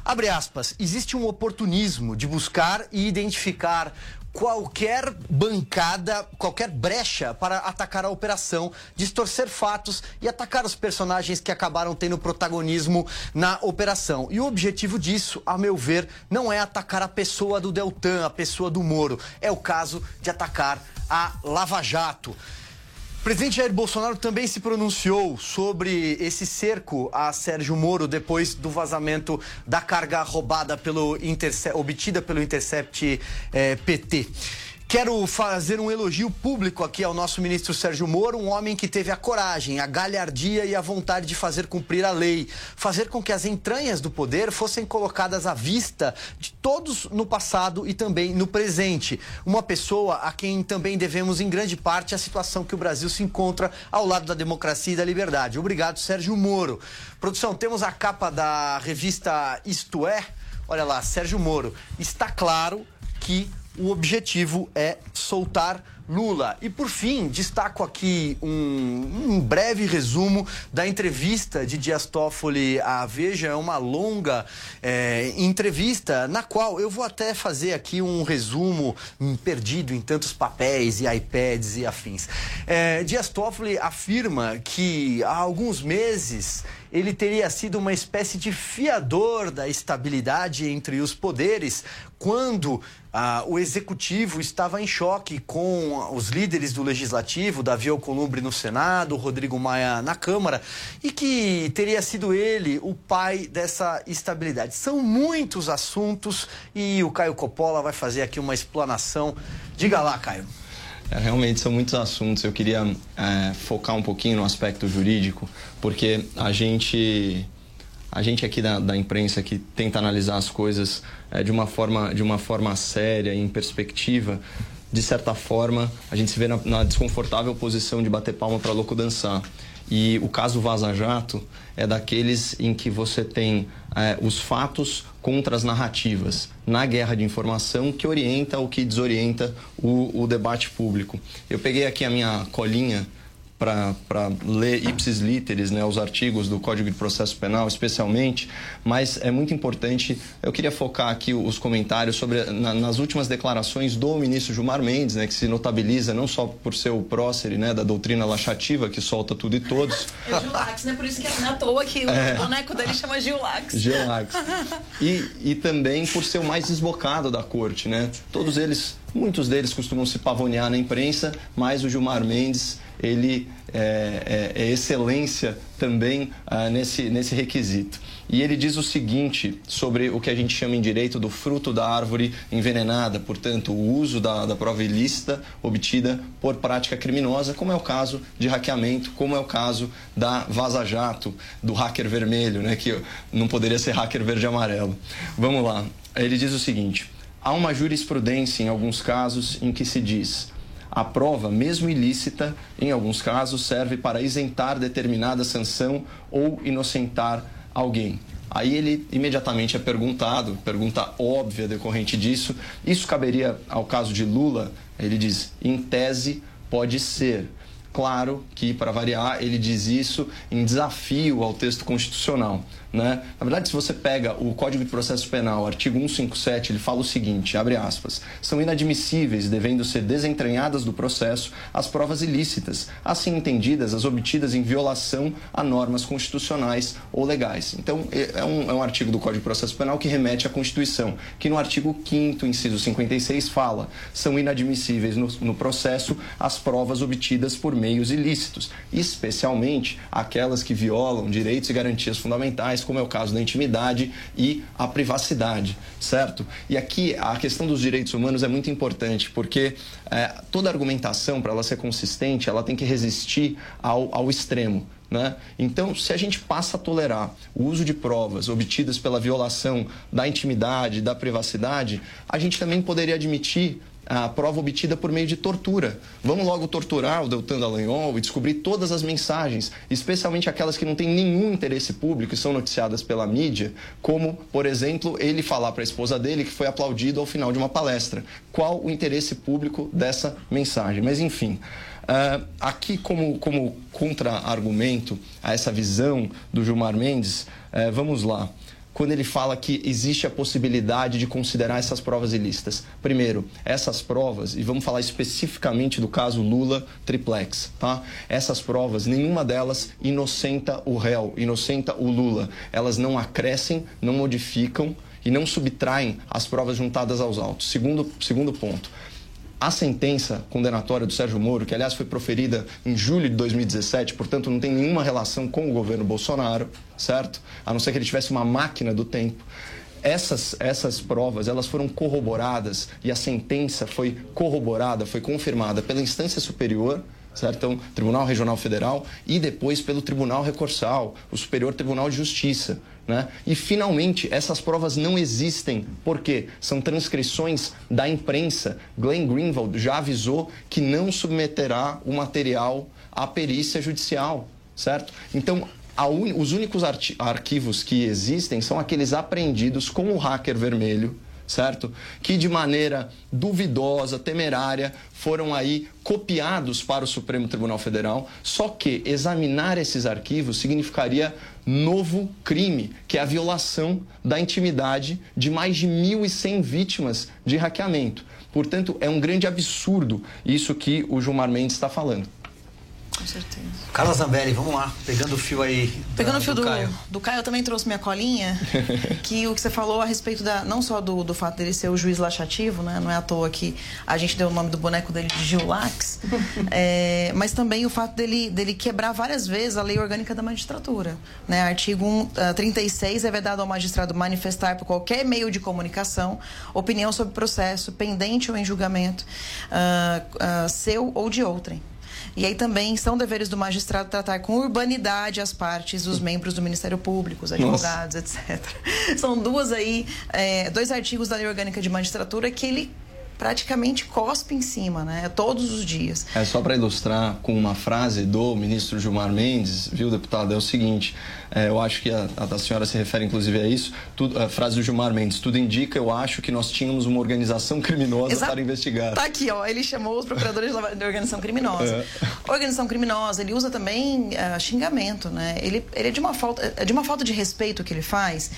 Abre aspas, existe um oportunismo de buscar e identificar qualquer bancada, qualquer brecha para atacar a operação, distorcer fatos e atacar os personagens que acabaram tendo protagonismo na operação. E o objetivo disso, a meu ver, não é atacar a pessoa do Deltan, a pessoa do Moro. É o caso de atacar a Lava Jato. Presidente Jair Bolsonaro também se pronunciou sobre esse cerco a Sérgio Moro depois do vazamento da carga roubada pelo Intercept, obtida pelo Intercept eh, PT. Quero fazer um elogio público aqui ao nosso ministro Sérgio Moro, um homem que teve a coragem, a galhardia e a vontade de fazer cumprir a lei, fazer com que as entranhas do poder fossem colocadas à vista de todos no passado e também no presente. Uma pessoa a quem também devemos, em grande parte, a situação que o Brasil se encontra ao lado da democracia e da liberdade. Obrigado, Sérgio Moro. Produção, temos a capa da revista Isto É. Olha lá, Sérgio Moro. Está claro que o objetivo é soltar Lula. E por fim, destaco aqui um, um, breve resumo da entrevista de Dias Toffoli à Veja. É uma longa é, entrevista na qual eu vou até fazer aqui um resumo um, perdido em tantos papéis e iPads e afins. É, Dias Toffoli afirma que há alguns meses ele teria sido uma espécie de fiador da estabilidade entre os poderes quando ah, o executivo estava em choque com os líderes do legislativo, Davi Alcolumbre no Senado, Rodrigo Maia na Câmara, e que teria sido ele o pai dessa estabilidade. São muitos assuntos e o Caio Coppola vai fazer aqui uma explanação. Diga lá, Caio. É, realmente são muitos assuntos. Eu queria é, focar um pouquinho no aspecto jurídico, porque a gente, a gente aqui da, da imprensa que tenta analisar as coisas é, de, uma forma, de uma forma séria em perspectiva, de certa forma, a gente se vê na, na desconfortável posição de bater palma para louco dançar. E o caso Vaza Jato é daqueles em que você tem é, os fatos contra as narrativas na guerra de informação que orienta ou que desorienta o, o debate público. Eu peguei aqui a minha colinha para ler ipsis literis, né, os artigos do Código de Processo Penal, especialmente, mas é muito importante, eu queria focar aqui os comentários sobre na, nas últimas declarações do ministro Gilmar Mendes, né, que se notabiliza não só por ser o prócer né, da doutrina laxativa, que solta tudo e todos. É o Gilax, né? Por isso que é à toa que é. o boneco dele chama Gilax. Gilax. [laughs] E, e também por ser o mais desbocado da corte, né? Todos eles, muitos deles costumam se pavonear na imprensa, mas o Gilmar Mendes ele é, é, é excelência também ah, nesse, nesse requisito. E ele diz o seguinte sobre o que a gente chama em direito do fruto da árvore envenenada, portanto, o uso da, da prova ilícita obtida por prática criminosa, como é o caso de hackeamento, como é o caso da Vaza Jato, do hacker vermelho, né, que não poderia ser hacker verde e amarelo. Vamos lá. Ele diz o seguinte: há uma jurisprudência em alguns casos em que se diz a prova, mesmo ilícita, em alguns casos, serve para isentar determinada sanção ou inocentar alguém. Aí ele imediatamente é perguntado, pergunta óbvia decorrente disso, isso caberia ao caso de Lula? Ele diz, em tese, pode ser. Claro que, para variar, ele diz isso em desafio ao texto constitucional. Né? Na verdade, se você pega o Código de Processo Penal, artigo 157, ele fala o seguinte, abre aspas, são inadmissíveis, devendo ser desentranhadas do processo, as provas ilícitas, assim entendidas as obtidas em violação a normas constitucionais ou legais. Então, é, é um, é um artigo do Código de Processo Penal que remete à Constituição, que no artigo 5º, inciso 56, fala, são inadmissíveis no, no processo as provas obtidas por meios ilícitos, especialmente aquelas que violam direitos e garantias fundamentais, como é o caso da intimidade e a privacidade, certo? E aqui a questão dos direitos humanos é muito importante, porque é, toda argumentação, para ela ser consistente, ela tem que resistir ao, ao extremo. Né? Então, se a gente passa a tolerar o uso de provas obtidas pela violação da intimidade, da privacidade, a gente também poderia admitir a prova obtida por meio de tortura. Vamos logo torturar o Deltan Dallagnol e descobrir todas as mensagens, especialmente aquelas que não têm nenhum interesse público e são noticiadas pela mídia, como, por exemplo, ele falar para a esposa dele que foi aplaudido ao final de uma palestra. Qual o interesse público dessa mensagem? Mas, enfim. Uh, aqui, como, como contra-argumento a essa visão do Gilmar Mendes, uh, vamos lá. Quando ele fala que existe a possibilidade de considerar essas provas ilícitas? Primeiro, essas provas, e vamos falar especificamente do caso Lula triplex, tá? Essas provas, nenhuma delas inocenta o réu, inocenta o Lula. Elas não acrescem, não modificam e não subtraem as provas juntadas aos autos. Segundo, segundo ponto. A sentença condenatória do Sérgio Moro, que aliás foi proferida em julho de 2017, portanto não tem nenhuma relação com o governo Bolsonaro, certo? A não ser que ele tivesse uma máquina do tempo. Essas, essas provas elas foram corroboradas e a sentença foi corroborada, foi confirmada pela instância superior, certo? Então, Tribunal Regional Federal e depois pelo Tribunal Recursal, o Superior Tribunal de Justiça. Né? E finalmente essas provas não existem, porque são transcrições da imprensa. Glenn Greenwald já avisou que não submeterá o material à perícia judicial, certo? Então, un... os únicos arquivos que existem são aqueles apreendidos com o hacker vermelho, certo? Que de maneira duvidosa, temerária, foram aí copiados para o Supremo Tribunal Federal. Só que examinar esses arquivos significaria novo crime, que é a violação da intimidade de mais de 1.100 vítimas de hackeamento. Portanto, é um grande absurdo isso que o Gilmar Mendes está falando. Com certeza. Carla Zambelli, vamos lá, pegando o fio aí. Pegando o fio do, do, Caio. do Caio, eu também trouxe minha colinha, [laughs] que o que você falou a respeito da, não só do, do fato dele ser o juiz laxativo, né? Não é à toa que a gente deu o nome do boneco dele de Gil Lax, [laughs] é, mas também o fato dele, dele quebrar várias vezes a lei orgânica da magistratura. Né? Artigo 1, uh, 36 é vedado ao magistrado manifestar por qualquer meio de comunicação opinião sobre processo pendente ou em julgamento uh, uh, seu ou de outrem. E aí também são deveres do magistrado tratar com urbanidade as partes, os membros do Ministério Público, os advogados, Nossa. etc. São duas aí, é, dois artigos da Lei Orgânica de Magistratura que ele praticamente cospe em cima, né? Todos os dias. É só para ilustrar com uma frase do ministro Gilmar Mendes, viu, deputado? É o seguinte: é, eu acho que a, a, senhora se refere inclusive a isso. Tudo, a frase do Gilmar Mendes: tudo indica, eu acho que nós tínhamos uma organização criminosa Exato. para investigar. Tá aqui, ó. Ele chamou os procuradores da organização criminosa. É. Organização criminosa. Ele usa também uh, xingamento, né? Ele, ele é de uma falta, é de uma falta de respeito que ele faz.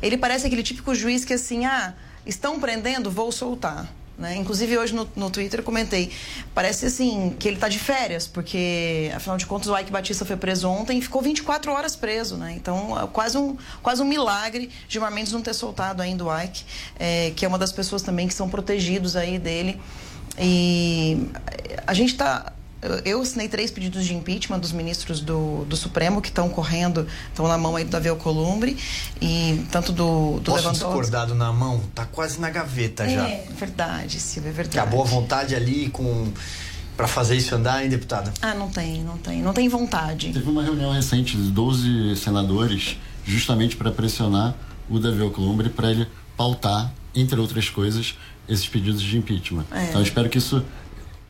Ele parece aquele típico juiz que assim, ah, estão prendendo, vou soltar. Né? Inclusive, hoje no, no Twitter eu comentei. Parece assim que ele está de férias, porque, afinal de contas, o Ike Batista foi preso ontem e ficou 24 horas preso. Né? Então, é quase um, quase um milagre Gilmar Mendes não ter soltado ainda o Ike, é, que é uma das pessoas também que são protegidos aí dele. E a gente está eu assinei três pedidos de impeachment dos ministros do, do Supremo que estão correndo, estão na mão aí do Davi Alcolumbre e tanto do, do Posso discordado na mão? Tá quase na gaveta já. É verdade, Silvia, é verdade. Acabou a vontade ali com para fazer isso andar, hein, deputada? Ah, não tem, não tem. Não tem vontade. Teve uma reunião recente de 12 senadores justamente para pressionar o Davi Alcolumbre para ele pautar, entre outras coisas, esses pedidos de impeachment. É. Então eu espero que isso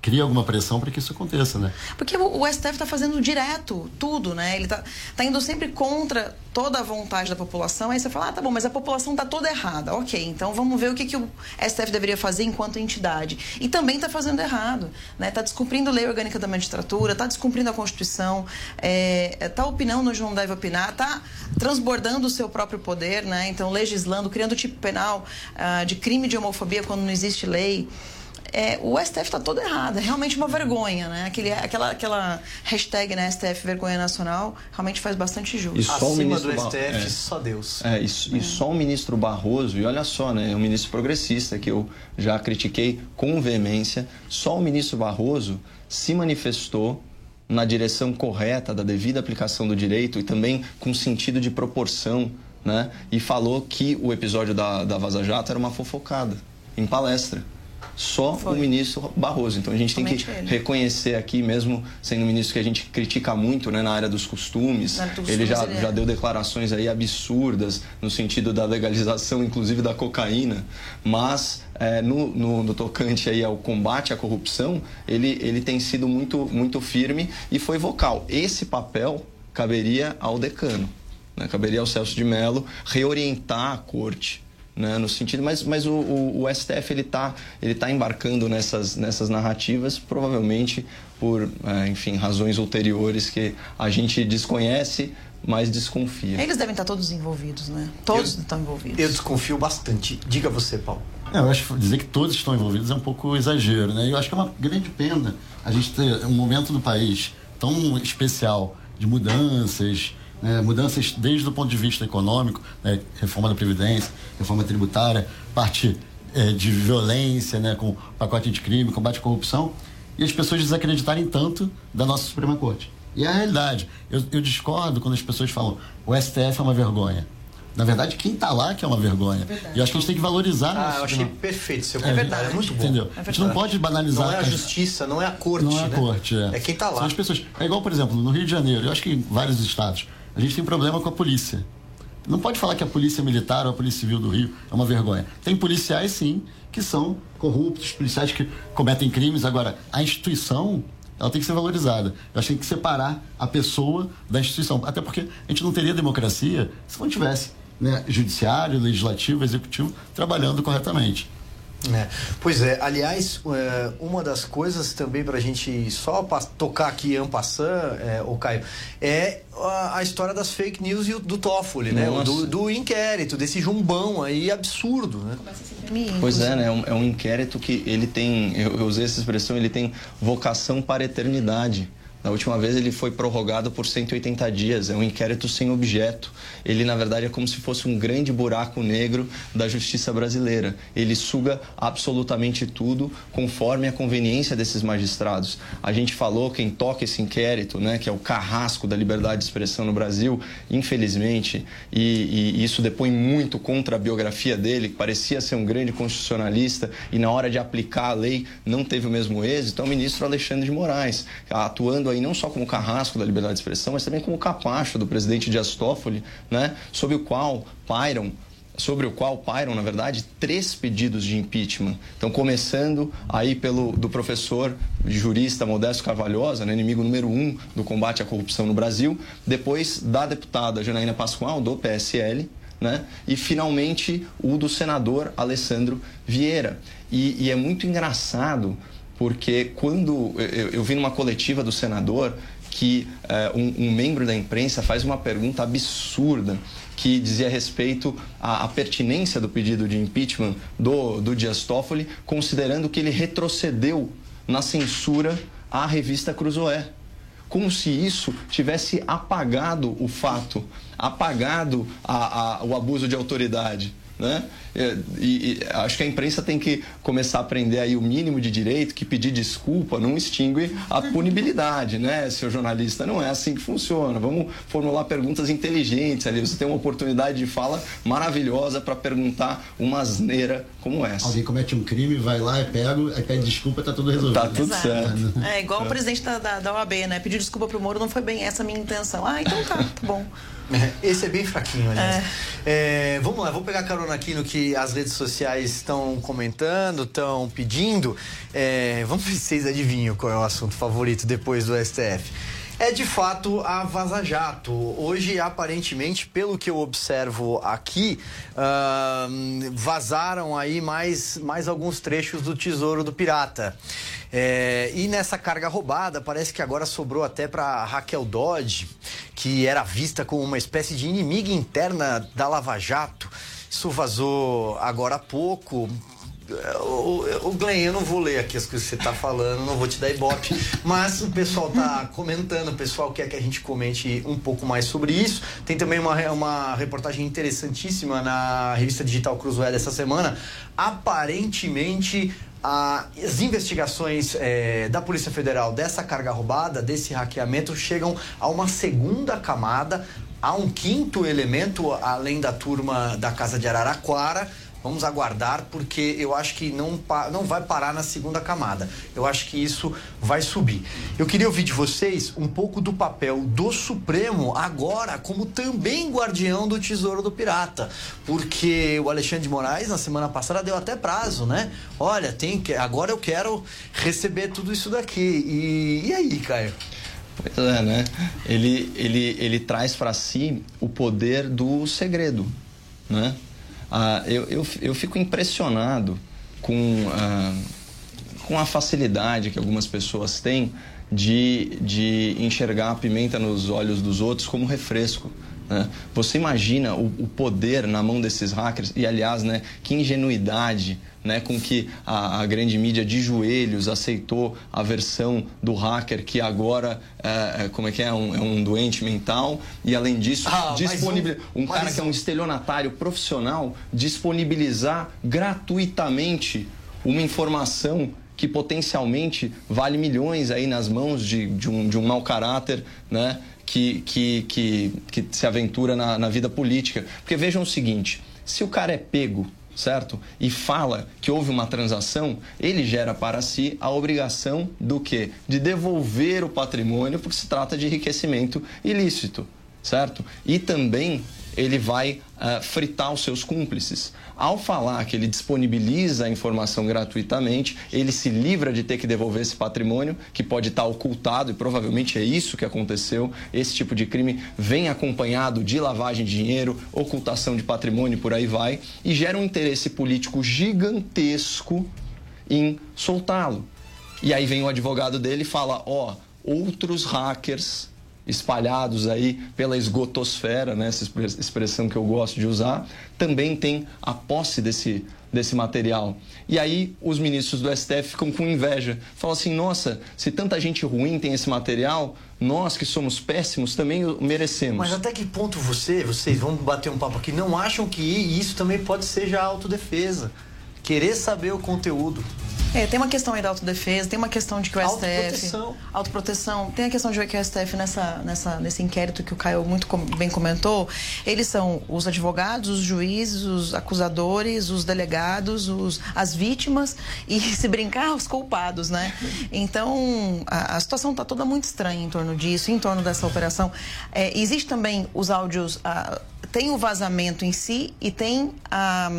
cria alguma pressão para que isso aconteça, né? Porque o, STF está fazendo direto tudo, né? Ele está tá indo sempre contra toda a vontade da população. Aí você fala, ah, tá bom, mas a população está toda errada. Ok, então vamos ver o que, que o STF deveria fazer enquanto entidade. E também está fazendo errado, né? Está descumprindo a lei orgânica da magistratura, está descumprindo a Constituição, está é, tá opinando onde não deve opinar, está transbordando o seu próprio poder, né? Então legislando, criando tipo penal uh, de crime de homofobia quando não existe lei é, o STF está todo errado. É realmente uma vergonha, né? Aquele, aquela, aquela hashtag, né, STF Vergonha Nacional, realmente faz bastante jus. E só Acima o ministro do STF, é, só Deus. É, e, e é. só o ministro Barroso, e olha só, né? É um ministro progressista que eu já critiquei com veemência. Só o ministro Barroso se manifestou na direção correta da devida aplicação do direito e também com sentido de proporção, né? E falou que o episódio da, da Vaza Jato era uma fofocada em palestra só Foi. o ministro Barroso. Então a gente tem que ele. reconhecer aqui, mesmo sendo um ministro que a gente critica muito né, na área dos costumes, área dos ele, já, ele já é. deu declarações aí absurdas no sentido da legalização, inclusive da cocaína, mas é, no, no, no, tocante aí ao combate à corrupção, ele, ele tem sido muito, muito firme e foi vocal. Esse papel caberia ao decano, né, caberia ao Celso de Mello reorientar a corte né, no sentido, mas, mas o, o, o STF ele está ele tá embarcando nessas, nessas narrativas, provavelmente por, é, enfim, razões ulteriores que a gente desconhece, mas desconfia. Eles devem estar todos envolvidos, né? Todos estão envolvidos. Eu desconfio bastante. Diga você, Paulo. É, eu acho que dizer que todos estão envolvidos é um pouco exagero, né? Eu acho que é uma grande pena a gente ter um momento no país tão especial de mudanças, né? mudanças desde o ponto de vista econômico, né? reforma da Previdência, reforma tributária, parte é, de violência, né? com pacote de crime, combate à corrupção, e as pessoas desacreditarem tanto da nossa Suprema Corte. E é a realidade. Eu, eu discordo quando as pessoas falam o STF é uma vergonha. Na verdade, quem está lá que é uma vergonha. É e eu acho que a gente tem que valorizar. Ah, eu achei perfeito seu é verdade, é muito bom. Entendeu? É a gente não pode banalizar. Não é a justiça, não é a corte. Não é a né? corte, é. É quem está lá. São as pessoas. É igual, por exemplo, no Rio de Janeiro, eu acho que em vários estados, a gente tem problema com a polícia. Não pode falar que a polícia militar ou a polícia civil do Rio é uma vergonha. Tem policiais, sim, que são corruptos, policiais que cometem crimes. Agora, a instituição ela tem que ser valorizada. Eu acho que tem que separar a pessoa da instituição. Até porque a gente não teria democracia se não tivesse né, judiciário, legislativo, executivo trabalhando corretamente. É. Pois é, aliás, é, uma das coisas também para a gente só tocar aqui en passant, é, o Caio, é a, a, história das fake news e do Toffoli, né? Do, do, inquérito, desse jumbão aí absurdo, né? Pois é, né? É um, é um inquérito que ele tem, eu, eu usei essa expressão, ele tem vocação para a eternidade. Na última vez ele foi prorrogado por 180 dias, é um inquérito sem objeto. Ele, na verdade, é como se fosse um grande buraco negro da justiça brasileira. Ele suga absolutamente tudo conforme a conveniência desses magistrados. A gente falou, quem toca esse inquérito, né, que é o carrasco da liberdade de expressão no Brasil, infelizmente, e, e isso depõe muito contra a biografia dele, que parecia ser um grande constitucionalista e na hora de aplicar a lei não teve o mesmo êxito, é o ministro Alexandre de Moraes, atuando aí não só como carrasco da liberdade de expressão, mas também como capacho do presidente Dias Toffoli, né, sobre o qual pairam sobre o qual pairam, na verdade, três pedidos de impeachment. Então, começando aí pelo do professor jurista Modesto Carvalhosa, né, inimigo número um do combate à corrupção no Brasil, depois da deputada Janaína Pascoal, do PSL, né, e finalmente o do senador Alessandro Vieira. E, e é muito engraçado porque quando eu, eu vi numa coletiva do senador que uh, um, um, membro da imprensa faz uma pergunta absurda que dizia respeito à, à, pertinência do pedido de impeachment do, do Dias Toffoli, considerando que ele retrocedeu na censura à revista Cruzoé. Como se isso tivesse apagado o fato, apagado a, a, o abuso de autoridade. Né? É, e, e, acho que a imprensa tem que começar a aprender aí o mínimo de direito, que pedir desculpa não extingue a punibilidade, né, seu jornalista? Não é assim que funciona. Vamos formular perguntas inteligentes ali. Você tem uma oportunidade de fala maravilhosa para perguntar uma asneira como essa. Alguém comete um crime, vai lá, é pego, aí pede desculpa, tá tudo resolvido. Tá tudo Exato. certo. É igual é. o presidente da, da, da OAB, né? Pedir desculpa pro Moro não foi bem essa a minha intenção. Ah, então tá, tá bom. É, esse é bem fraquinho, aliás. É. É, vamos lá, vou pegar carona aqui no que as redes sociais estão comentando, estão pedindo. É, vamos ver se vocês adivinham qual é o assunto favorito depois do STF. É de fato a Vaza Jato. Hoje, aparentemente, pelo que eu observo aqui, uh, vazaram aí mais, mais alguns trechos do Tesouro do Pirata. É, e nessa carga roubada, parece que agora sobrou até para Raquel Dodge, que era vista como uma espécie de inimiga interna da Lava Jato. Isso vazou agora há pouco. O, Glenn, eu não vou ler aqui as coisas que você está falando, não vou te dar ibope, mas o pessoal está comentando, o pessoal quer que a gente comente um pouco mais sobre isso. Tem também uma, uma reportagem interessantíssima na revista digital Cruzoé dessa semana. Aparentemente, as investigações é, da Polícia Federal dessa carga roubada, desse hackeamento, chegam a uma segunda camada Há um quinto elemento, além da turma da Casa de Araraquara. Vamos aguardar, porque eu acho que não, não vai parar na segunda camada. Eu acho que isso vai subir. Eu queria ouvir de vocês um pouco do papel do Supremo agora, como também guardião do Tesouro do Pirata. Porque o Alexandre de Moraes, na semana passada, deu até prazo, né? Olha, tem que, agora eu quero receber tudo isso daqui. E, e aí, Caio? Pois é, né? Ele, ele, ele traz para si o poder do segredo, né? Ah, eu, eu, eu fico impressionado com, ah, com a facilidade que algumas pessoas têm de, de enxergar a pimenta nos olhos dos outros como refresco. Né? Você imagina o, o, poder na mão desses hackers e, aliás, né, que ingenuidade né, com que a, a, grande mídia de joelhos aceitou a versão do hacker que agora é, como é que é um, é um doente mental e além disso ah, disponibil... um, um cara que é um estelionatário profissional disponibilizar gratuitamente uma informação que potencialmente vale milhões aí nas mãos de, de, um, de um mau caráter, né? Que, que, que, que se aventura na, na vida política. Porque vejam o seguinte: se o cara é pego certo? E fala que houve uma transação, ele gera para si a obrigação do quê? De devolver o patrimônio, porque se trata de enriquecimento ilícito, certo? E também ele vai uh, fritar os seus cúmplices. Ao falar que ele disponibiliza a informação gratuitamente, ele se livra de ter que devolver esse patrimônio, que pode estar ocultado, e provavelmente é isso que aconteceu. Esse tipo de crime vem acompanhado de lavagem de dinheiro, ocultação de patrimônio, por aí vai, e gera um interesse político gigantesco em soltá-lo. E aí vem o advogado dele e fala: ó, oh, outros hackers espalhados aí pela esgotosfera, né, essa expressão que eu gosto de usar, também tem a posse desse, desse material. E aí os ministros do STF ficam com inveja. Falam assim, nossa, se tanta gente ruim tem esse material, nós que somos péssimos também merecemos. Mas até que ponto você, vocês, vamos bater um papo aqui, não acham que isso também pode ser já autodefesa? Querer saber o conteúdo. É, tem uma questão aí da autodefesa, tem uma questão de que o STF. Autoproteção. Autoproteção. Tem a questão de que o STF, nessa, nessa, nesse inquérito que o Caio muito bem comentou, eles são os advogados, os juízes, os acusadores, os delegados, os, as vítimas e, [laughs] se brincar, os culpados, né? Então, a, a situação está toda muito estranha em torno disso, em torno dessa operação. É, existe também os áudios. A, tem o vazamento em si e tem a,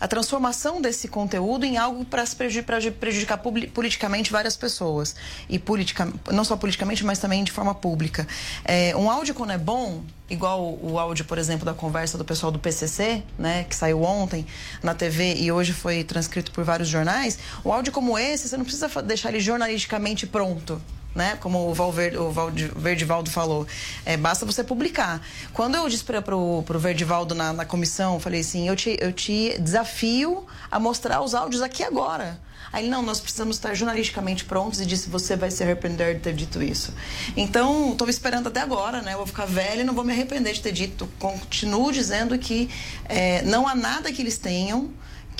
a transformação desse conteúdo em algo para prejudicar, politicamente várias pessoas. E politica, não só politicamente, mas também de forma pública. É, um áudio, quando é bom, igual o áudio, por exemplo, da conversa do pessoal do PCC, né, que saiu ontem na TV e hoje foi transcrito por vários jornais, um áudio como esse, você não precisa deixar ele jornalisticamente pronto né? Como o, Valverde, o Verdivaldo falou, é, basta você publicar. Quando eu disse para o Verdivaldo na, na comissão, falei assim, eu te, eu te desafio a mostrar os áudios aqui agora. Aí não, nós precisamos estar jornalisticamente prontos e disse, você vai se arrepender de ter dito isso. Então, estou esperando até agora, né? Eu vou ficar velho e não vou me arrepender de ter dito. Continuo dizendo que é, não há nada que eles tenham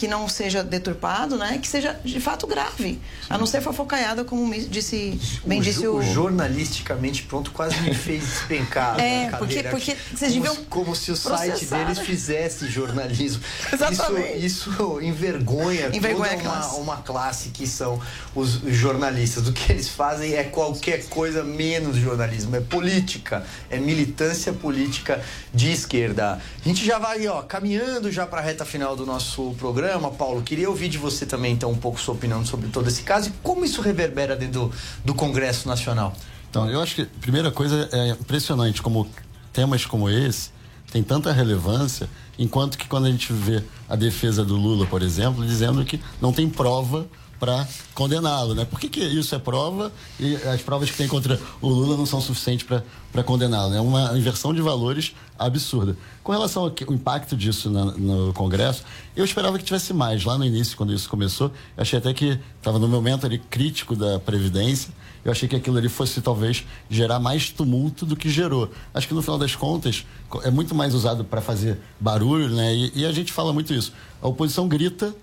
que não seja deturpado, né? Que seja de fato grave. Sim. A não ser fofocaiada, como disse, bem o disse o... Jornalisticamente pronto quase me fez despencar. é, porque, porque vocês como, deviam. Como se o site deles fizesse jornalismo. [laughs] Exatamente. Isso, isso envergonha, envergonha toda uma, uma classe que são os jornalistas. O que eles fazem é qualquer coisa menos jornalismo. É política, é militância política de esquerda. A gente já vai, ó, caminhando já para a reta final do nosso programa programa, Paulo, queria ouvir de você também, então, um pouco sua opinião sobre todo esse caso e como isso reverbera dentro do, do Congresso Nacional. Então, eu acho que primeira coisa é impressionante como temas como esse têm tanta relevância, enquanto que quando a gente vê a defesa do Lula, por exemplo, dizendo que não tem prova para condená-lo, né? Por que, que, isso é prova e as provas que tem contra o Lula não são suficientes para condená-lo? É uma inversão de valores absurda. Com relação ao impacto disso na, no Congresso, eu esperava que tivesse mais. Lá no início, quando isso começou, achei até que estava no momento ali crítico da Previdência. Eu achei que aquilo ali fosse talvez gerar mais tumulto do que gerou. Acho que no final das contas é muito mais usado para fazer barulho, né? E, e a gente fala muito isso. A oposição grita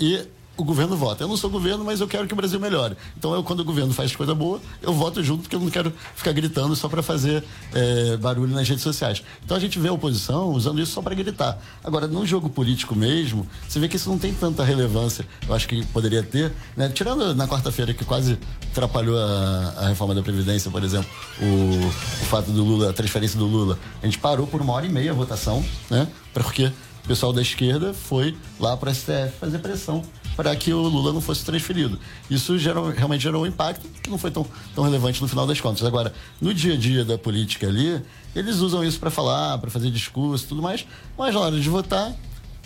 e o governo vota. Eu não sou governo, mas eu quero que o Brasil melhore. Então, eu, quando o governo faz coisa boa, eu voto junto, porque eu não quero ficar gritando só para fazer é, barulho nas redes sociais. Então, a gente vê a oposição usando isso só para gritar. Agora, no jogo político mesmo, você vê que isso não tem tanta relevância. Eu acho que poderia ter, né? tirando na quarta-feira, que quase atrapalhou a, a, reforma da Previdência, por exemplo, o, o fato do Lula, a transferência do Lula. A gente parou por uma hora e meia a votação, né? Porque o pessoal da esquerda foi lá para a STF fazer pressão para que o Lula não fosse transferido. Isso gerou, realmente gerou um impacto que não foi tão, tão relevante no final das contas. Agora, no dia a dia da política ali, eles usam isso para falar, para fazer discurso e tudo mais, mas na hora de votar,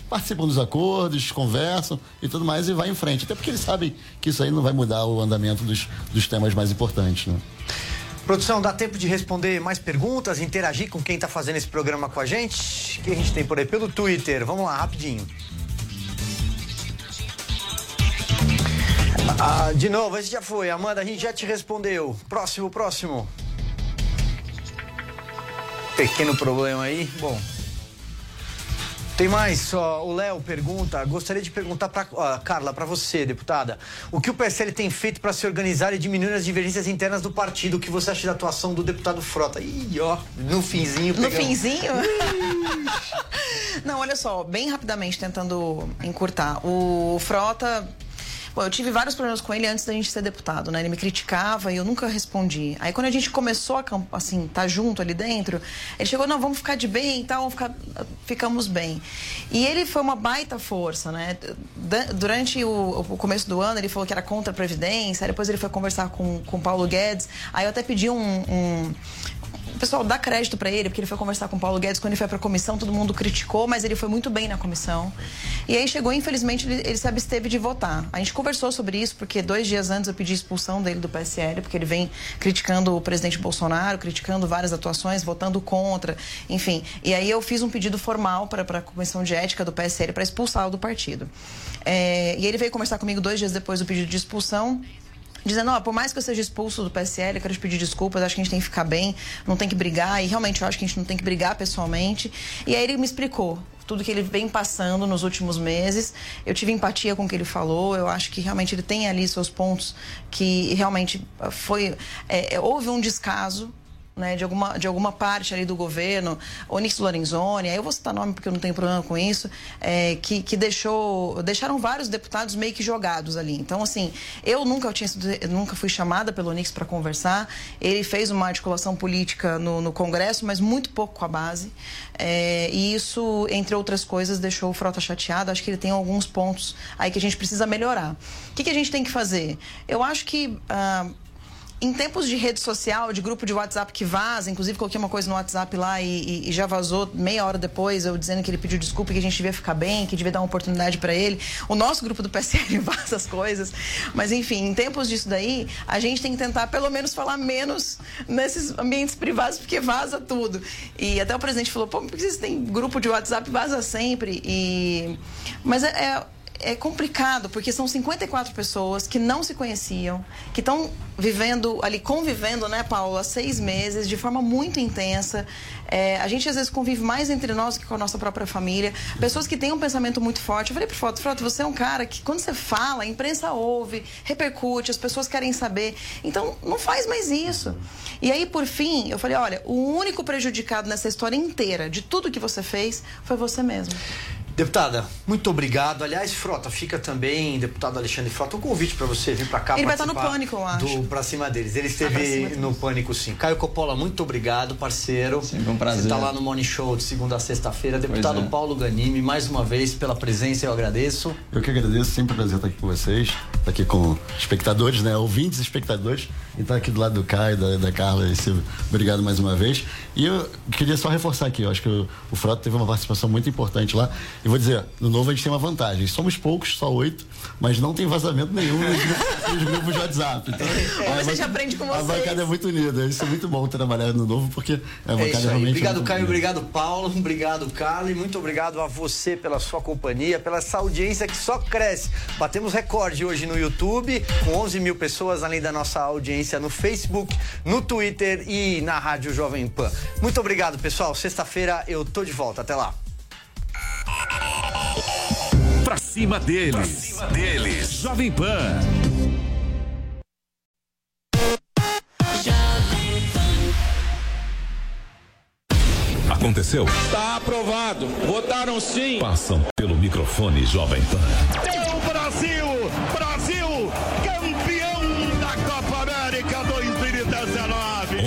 participam dos acordos, conversam e tudo mais e vai em frente. Até porque eles sabem que isso aí não vai mudar o andamento dos, dos temas mais importantes, né? Produção, dá tempo de responder mais perguntas, interagir com quem está fazendo esse programa com a gente? O que a gente tem por aí? Pelo Twitter. Vamos lá, rapidinho. Ah, de novo, esse já foi. Amanda, a gente já te respondeu. Próximo, próximo. Pequeno problema aí. Bom. Tem mais, só o Léo pergunta, gostaria de perguntar para Carla, para você, deputada, o que o PSL tem feito para se organizar e diminuir as divergências internas do partido? O que você acha da atuação do deputado Frota? Ih, ó, no finzinho. No pegamos. finzinho? [laughs] Não, olha só, bem rapidamente, tentando encurtar. O Frota Bom, eu tive vários problemas com ele antes da gente ser deputado, né? Ele me criticava e eu nunca respondi. Aí quando a gente começou a, assim, tá junto ali dentro, ele chegou, não, vamos ficar de bem e tal, ficar, ficamos bem. E ele foi uma baita força, né? Durante o, o começo do ano, ele falou que era contra a Previdência, depois ele foi conversar com o Paulo Guedes, aí eu até pedi um, um o pessoal dá crédito para ele, porque ele foi conversar com o Paulo Guedes quando ele foi para a comissão, todo mundo criticou, mas ele foi muito bem na comissão. E aí chegou, infelizmente, ele, ele, se absteve de votar. A gente conversou sobre isso, porque dois dias antes eu pedi expulsão dele do PSL, porque ele vem criticando o presidente Bolsonaro, criticando várias atuações, votando contra, enfim. E aí eu fiz um pedido formal para a comissão de ética do PSL para expulsá-lo do partido. É, e ele veio conversar comigo dois dias depois do pedido de expulsão dizendo, ó, por mais que eu seja expulso do PSL, eu quero te pedir desculpas, acho que a gente tem que ficar bem, não tem que brigar, e realmente eu acho que a gente não tem que brigar pessoalmente. E aí ele me explicou tudo que ele vem passando nos últimos meses. Eu tive empatia com o que ele falou. Eu acho que realmente ele tem ali seus pontos que realmente foi é, houve um descaso né, de, alguma, de alguma parte ali do governo, Onix Lorenzoni, aí eu vou citar nome porque eu não tenho problema com isso, é, que, que deixou, deixaram vários deputados meio que jogados ali. Então, assim, eu nunca, eu tinha, nunca fui chamada pelo Onix para conversar, ele fez uma articulação política no, no Congresso, mas muito pouco com a base, é, e isso, entre outras coisas, deixou o Frota chateado, acho que ele tem alguns pontos aí que a gente precisa melhorar. O que, que a gente tem que fazer? Eu acho que... Ah, em tempos de rede social, de grupo de WhatsApp que vaza, inclusive coloquei uma coisa no WhatsApp lá e, e, e, já vazou meia hora depois, eu dizendo que ele pediu desculpa e que a gente devia ficar bem, que devia dar uma oportunidade para ele. O nosso grupo do PSL [laughs] vaza as coisas. Mas enfim, em tempos disso daí, a gente tem que tentar pelo menos falar menos nesses ambientes privados, porque vaza tudo. E até o presidente falou, pô, por que vocês têm grupo de WhatsApp vaza sempre? E... Mas é, é é complicado, porque são 54 pessoas que não se conheciam, que estão vivendo ali, convivendo, né, Paulo, há seis meses, de forma muito intensa. É, a gente às vezes convive mais entre nós que com a nossa própria família. Pessoas que têm um pensamento muito forte. Eu falei pro Frota, Frota, você é um cara que quando você fala, a imprensa ouve, repercute, as pessoas querem saber. Então, não faz mais isso. E aí, por fim, eu falei, olha, o único prejudicado nessa história inteira, de tudo que você fez, foi você mesmo. Deputada, muito obrigado. Aliás, Frota, fica também, deputado Alexandre Frota, um convite para você vir para cá. Ele vai estar no pânico, eu acho. Do Pra Cima deles. Ele esteve ah, no pânico, sim. Caio Coppola, muito obrigado, parceiro. Sempre um prazer. Você está lá no Morning Show de segunda a sexta-feira. Deputado é. Paulo Ganimi, mais uma vez pela presença, eu agradeço. Eu que agradeço, sempre um prazer estar aqui com vocês, estar aqui com espectadores, né? Ouvintes e espectadores. E estar aqui do lado do Caio, da, da Carla. Esse, obrigado mais uma vez. E eu queria só reforçar aqui, eu acho que o, o Frota teve uma participação muito importante lá. E vou dizer, no novo a gente tem uma vantagem. Somos poucos, só oito, mas não tem vazamento nenhum nos, nos grupos de WhatsApp. Então, [laughs] é, a, gente aprende com vocês. A bancada é muito unida. Isso é muito bom trabalhar no novo, porque a bancada é realmente. Obrigado, é Caio. Unida. Obrigado, Paulo. [laughs] Obrigado, Carla. E muito obrigado a você pela sua companhia, pela essa audiência que só cresce. Batemos recorde hoje no YouTube, com 11 mil pessoas, além da nossa audiência no Facebook, no Twitter e na Rádio Jovem Pan. Muito obrigado, pessoal. Sexta-feira eu tô de volta. Até lá. Pra cima deles. Pra cima deles. Jovem Pan. Aconteceu? Está aprovado. Votaram sim. Passam pelo microfone Jovem Pan.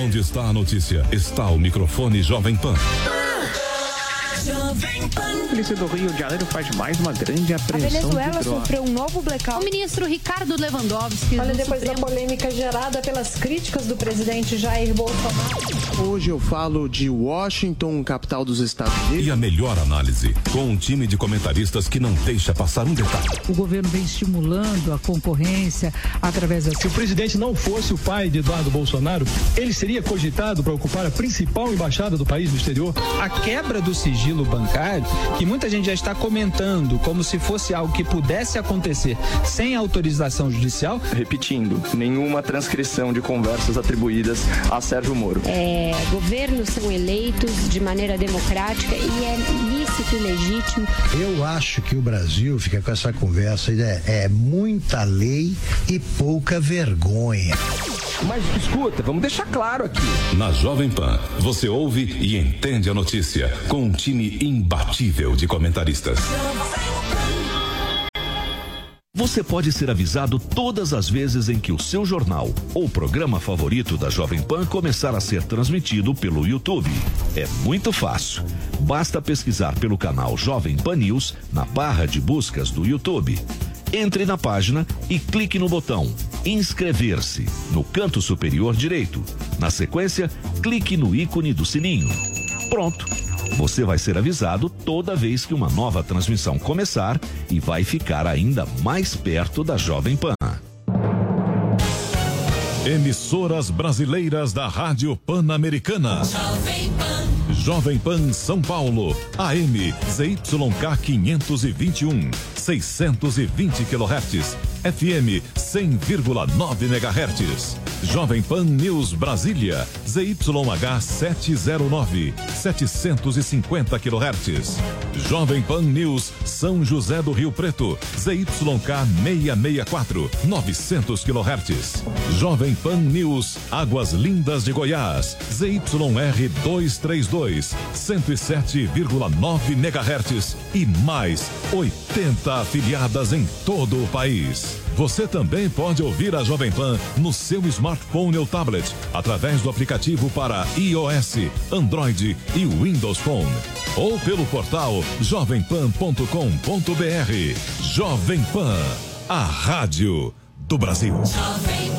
Onde está a notícia? Está o microfone Jovem Pan. A polícia do Rio de Janeiro faz mais uma grande A apreensão Venezuela de droga. sofreu um novo blackout. O ministro Ricardo Lewandowski. Olha, do depois da Supremo- polêmica gerada pelas críticas do presidente Jair Bolsonaro. Hoje eu falo de Washington, capital dos Estados Unidos. E a melhor análise, com um time de comentaristas que não deixa passar um detalhe. O governo vem estimulando a concorrência através da. Se o presidente não fosse o pai de Eduardo Bolsonaro, ele seria cogitado para ocupar a principal embaixada do país no exterior? A quebra do sigilo bancário, que muita gente já está comentando como se fosse algo que pudesse acontecer sem autorização judicial. Repetindo, nenhuma transcrição de conversas atribuídas a Sérgio Moro. É, governos são eleitos de maneira democrática e é lícito e legítimo. Eu acho que o Brasil fica com essa conversa é, é muita lei e pouca vergonha. Mas escuta, vamos deixar claro aqui. Na Jovem Pan, você ouve e entende a notícia com um time imbatível de comentaristas. Você pode ser avisado todas as vezes em que o seu jornal ou programa favorito da Jovem Pan começar a ser transmitido pelo YouTube. É muito fácil. Basta pesquisar pelo canal Jovem Pan News na barra de buscas do YouTube. Entre na página e clique no botão Inscrever-se no canto superior direito. Na sequência, clique no ícone do sininho. Pronto! Você vai ser avisado toda vez que uma nova transmissão começar e vai ficar ainda mais perto da Jovem Pan. Emissoras brasileiras da Rádio Pan-Americana. Jovem Pan São Paulo, AM ZYK 521, 620 kHz, FM 100,9 MHz. Jovem Pan News Brasília, ZYH 709, 750 kHz. Jovem Pan News São José do Rio Preto, ZYK 664, 900 kHz. Jovem Pan News Águas Lindas de Goiás, ZYR 232, 107,9 MHz e mais 80 afiliadas em todo o país. Você também pode ouvir a Jovem Pan no seu smartphone ou tablet através do aplicativo para iOS, Android e Windows Phone ou pelo portal jovempan.com.br. Jovem Pan, a rádio do Brasil. Jovem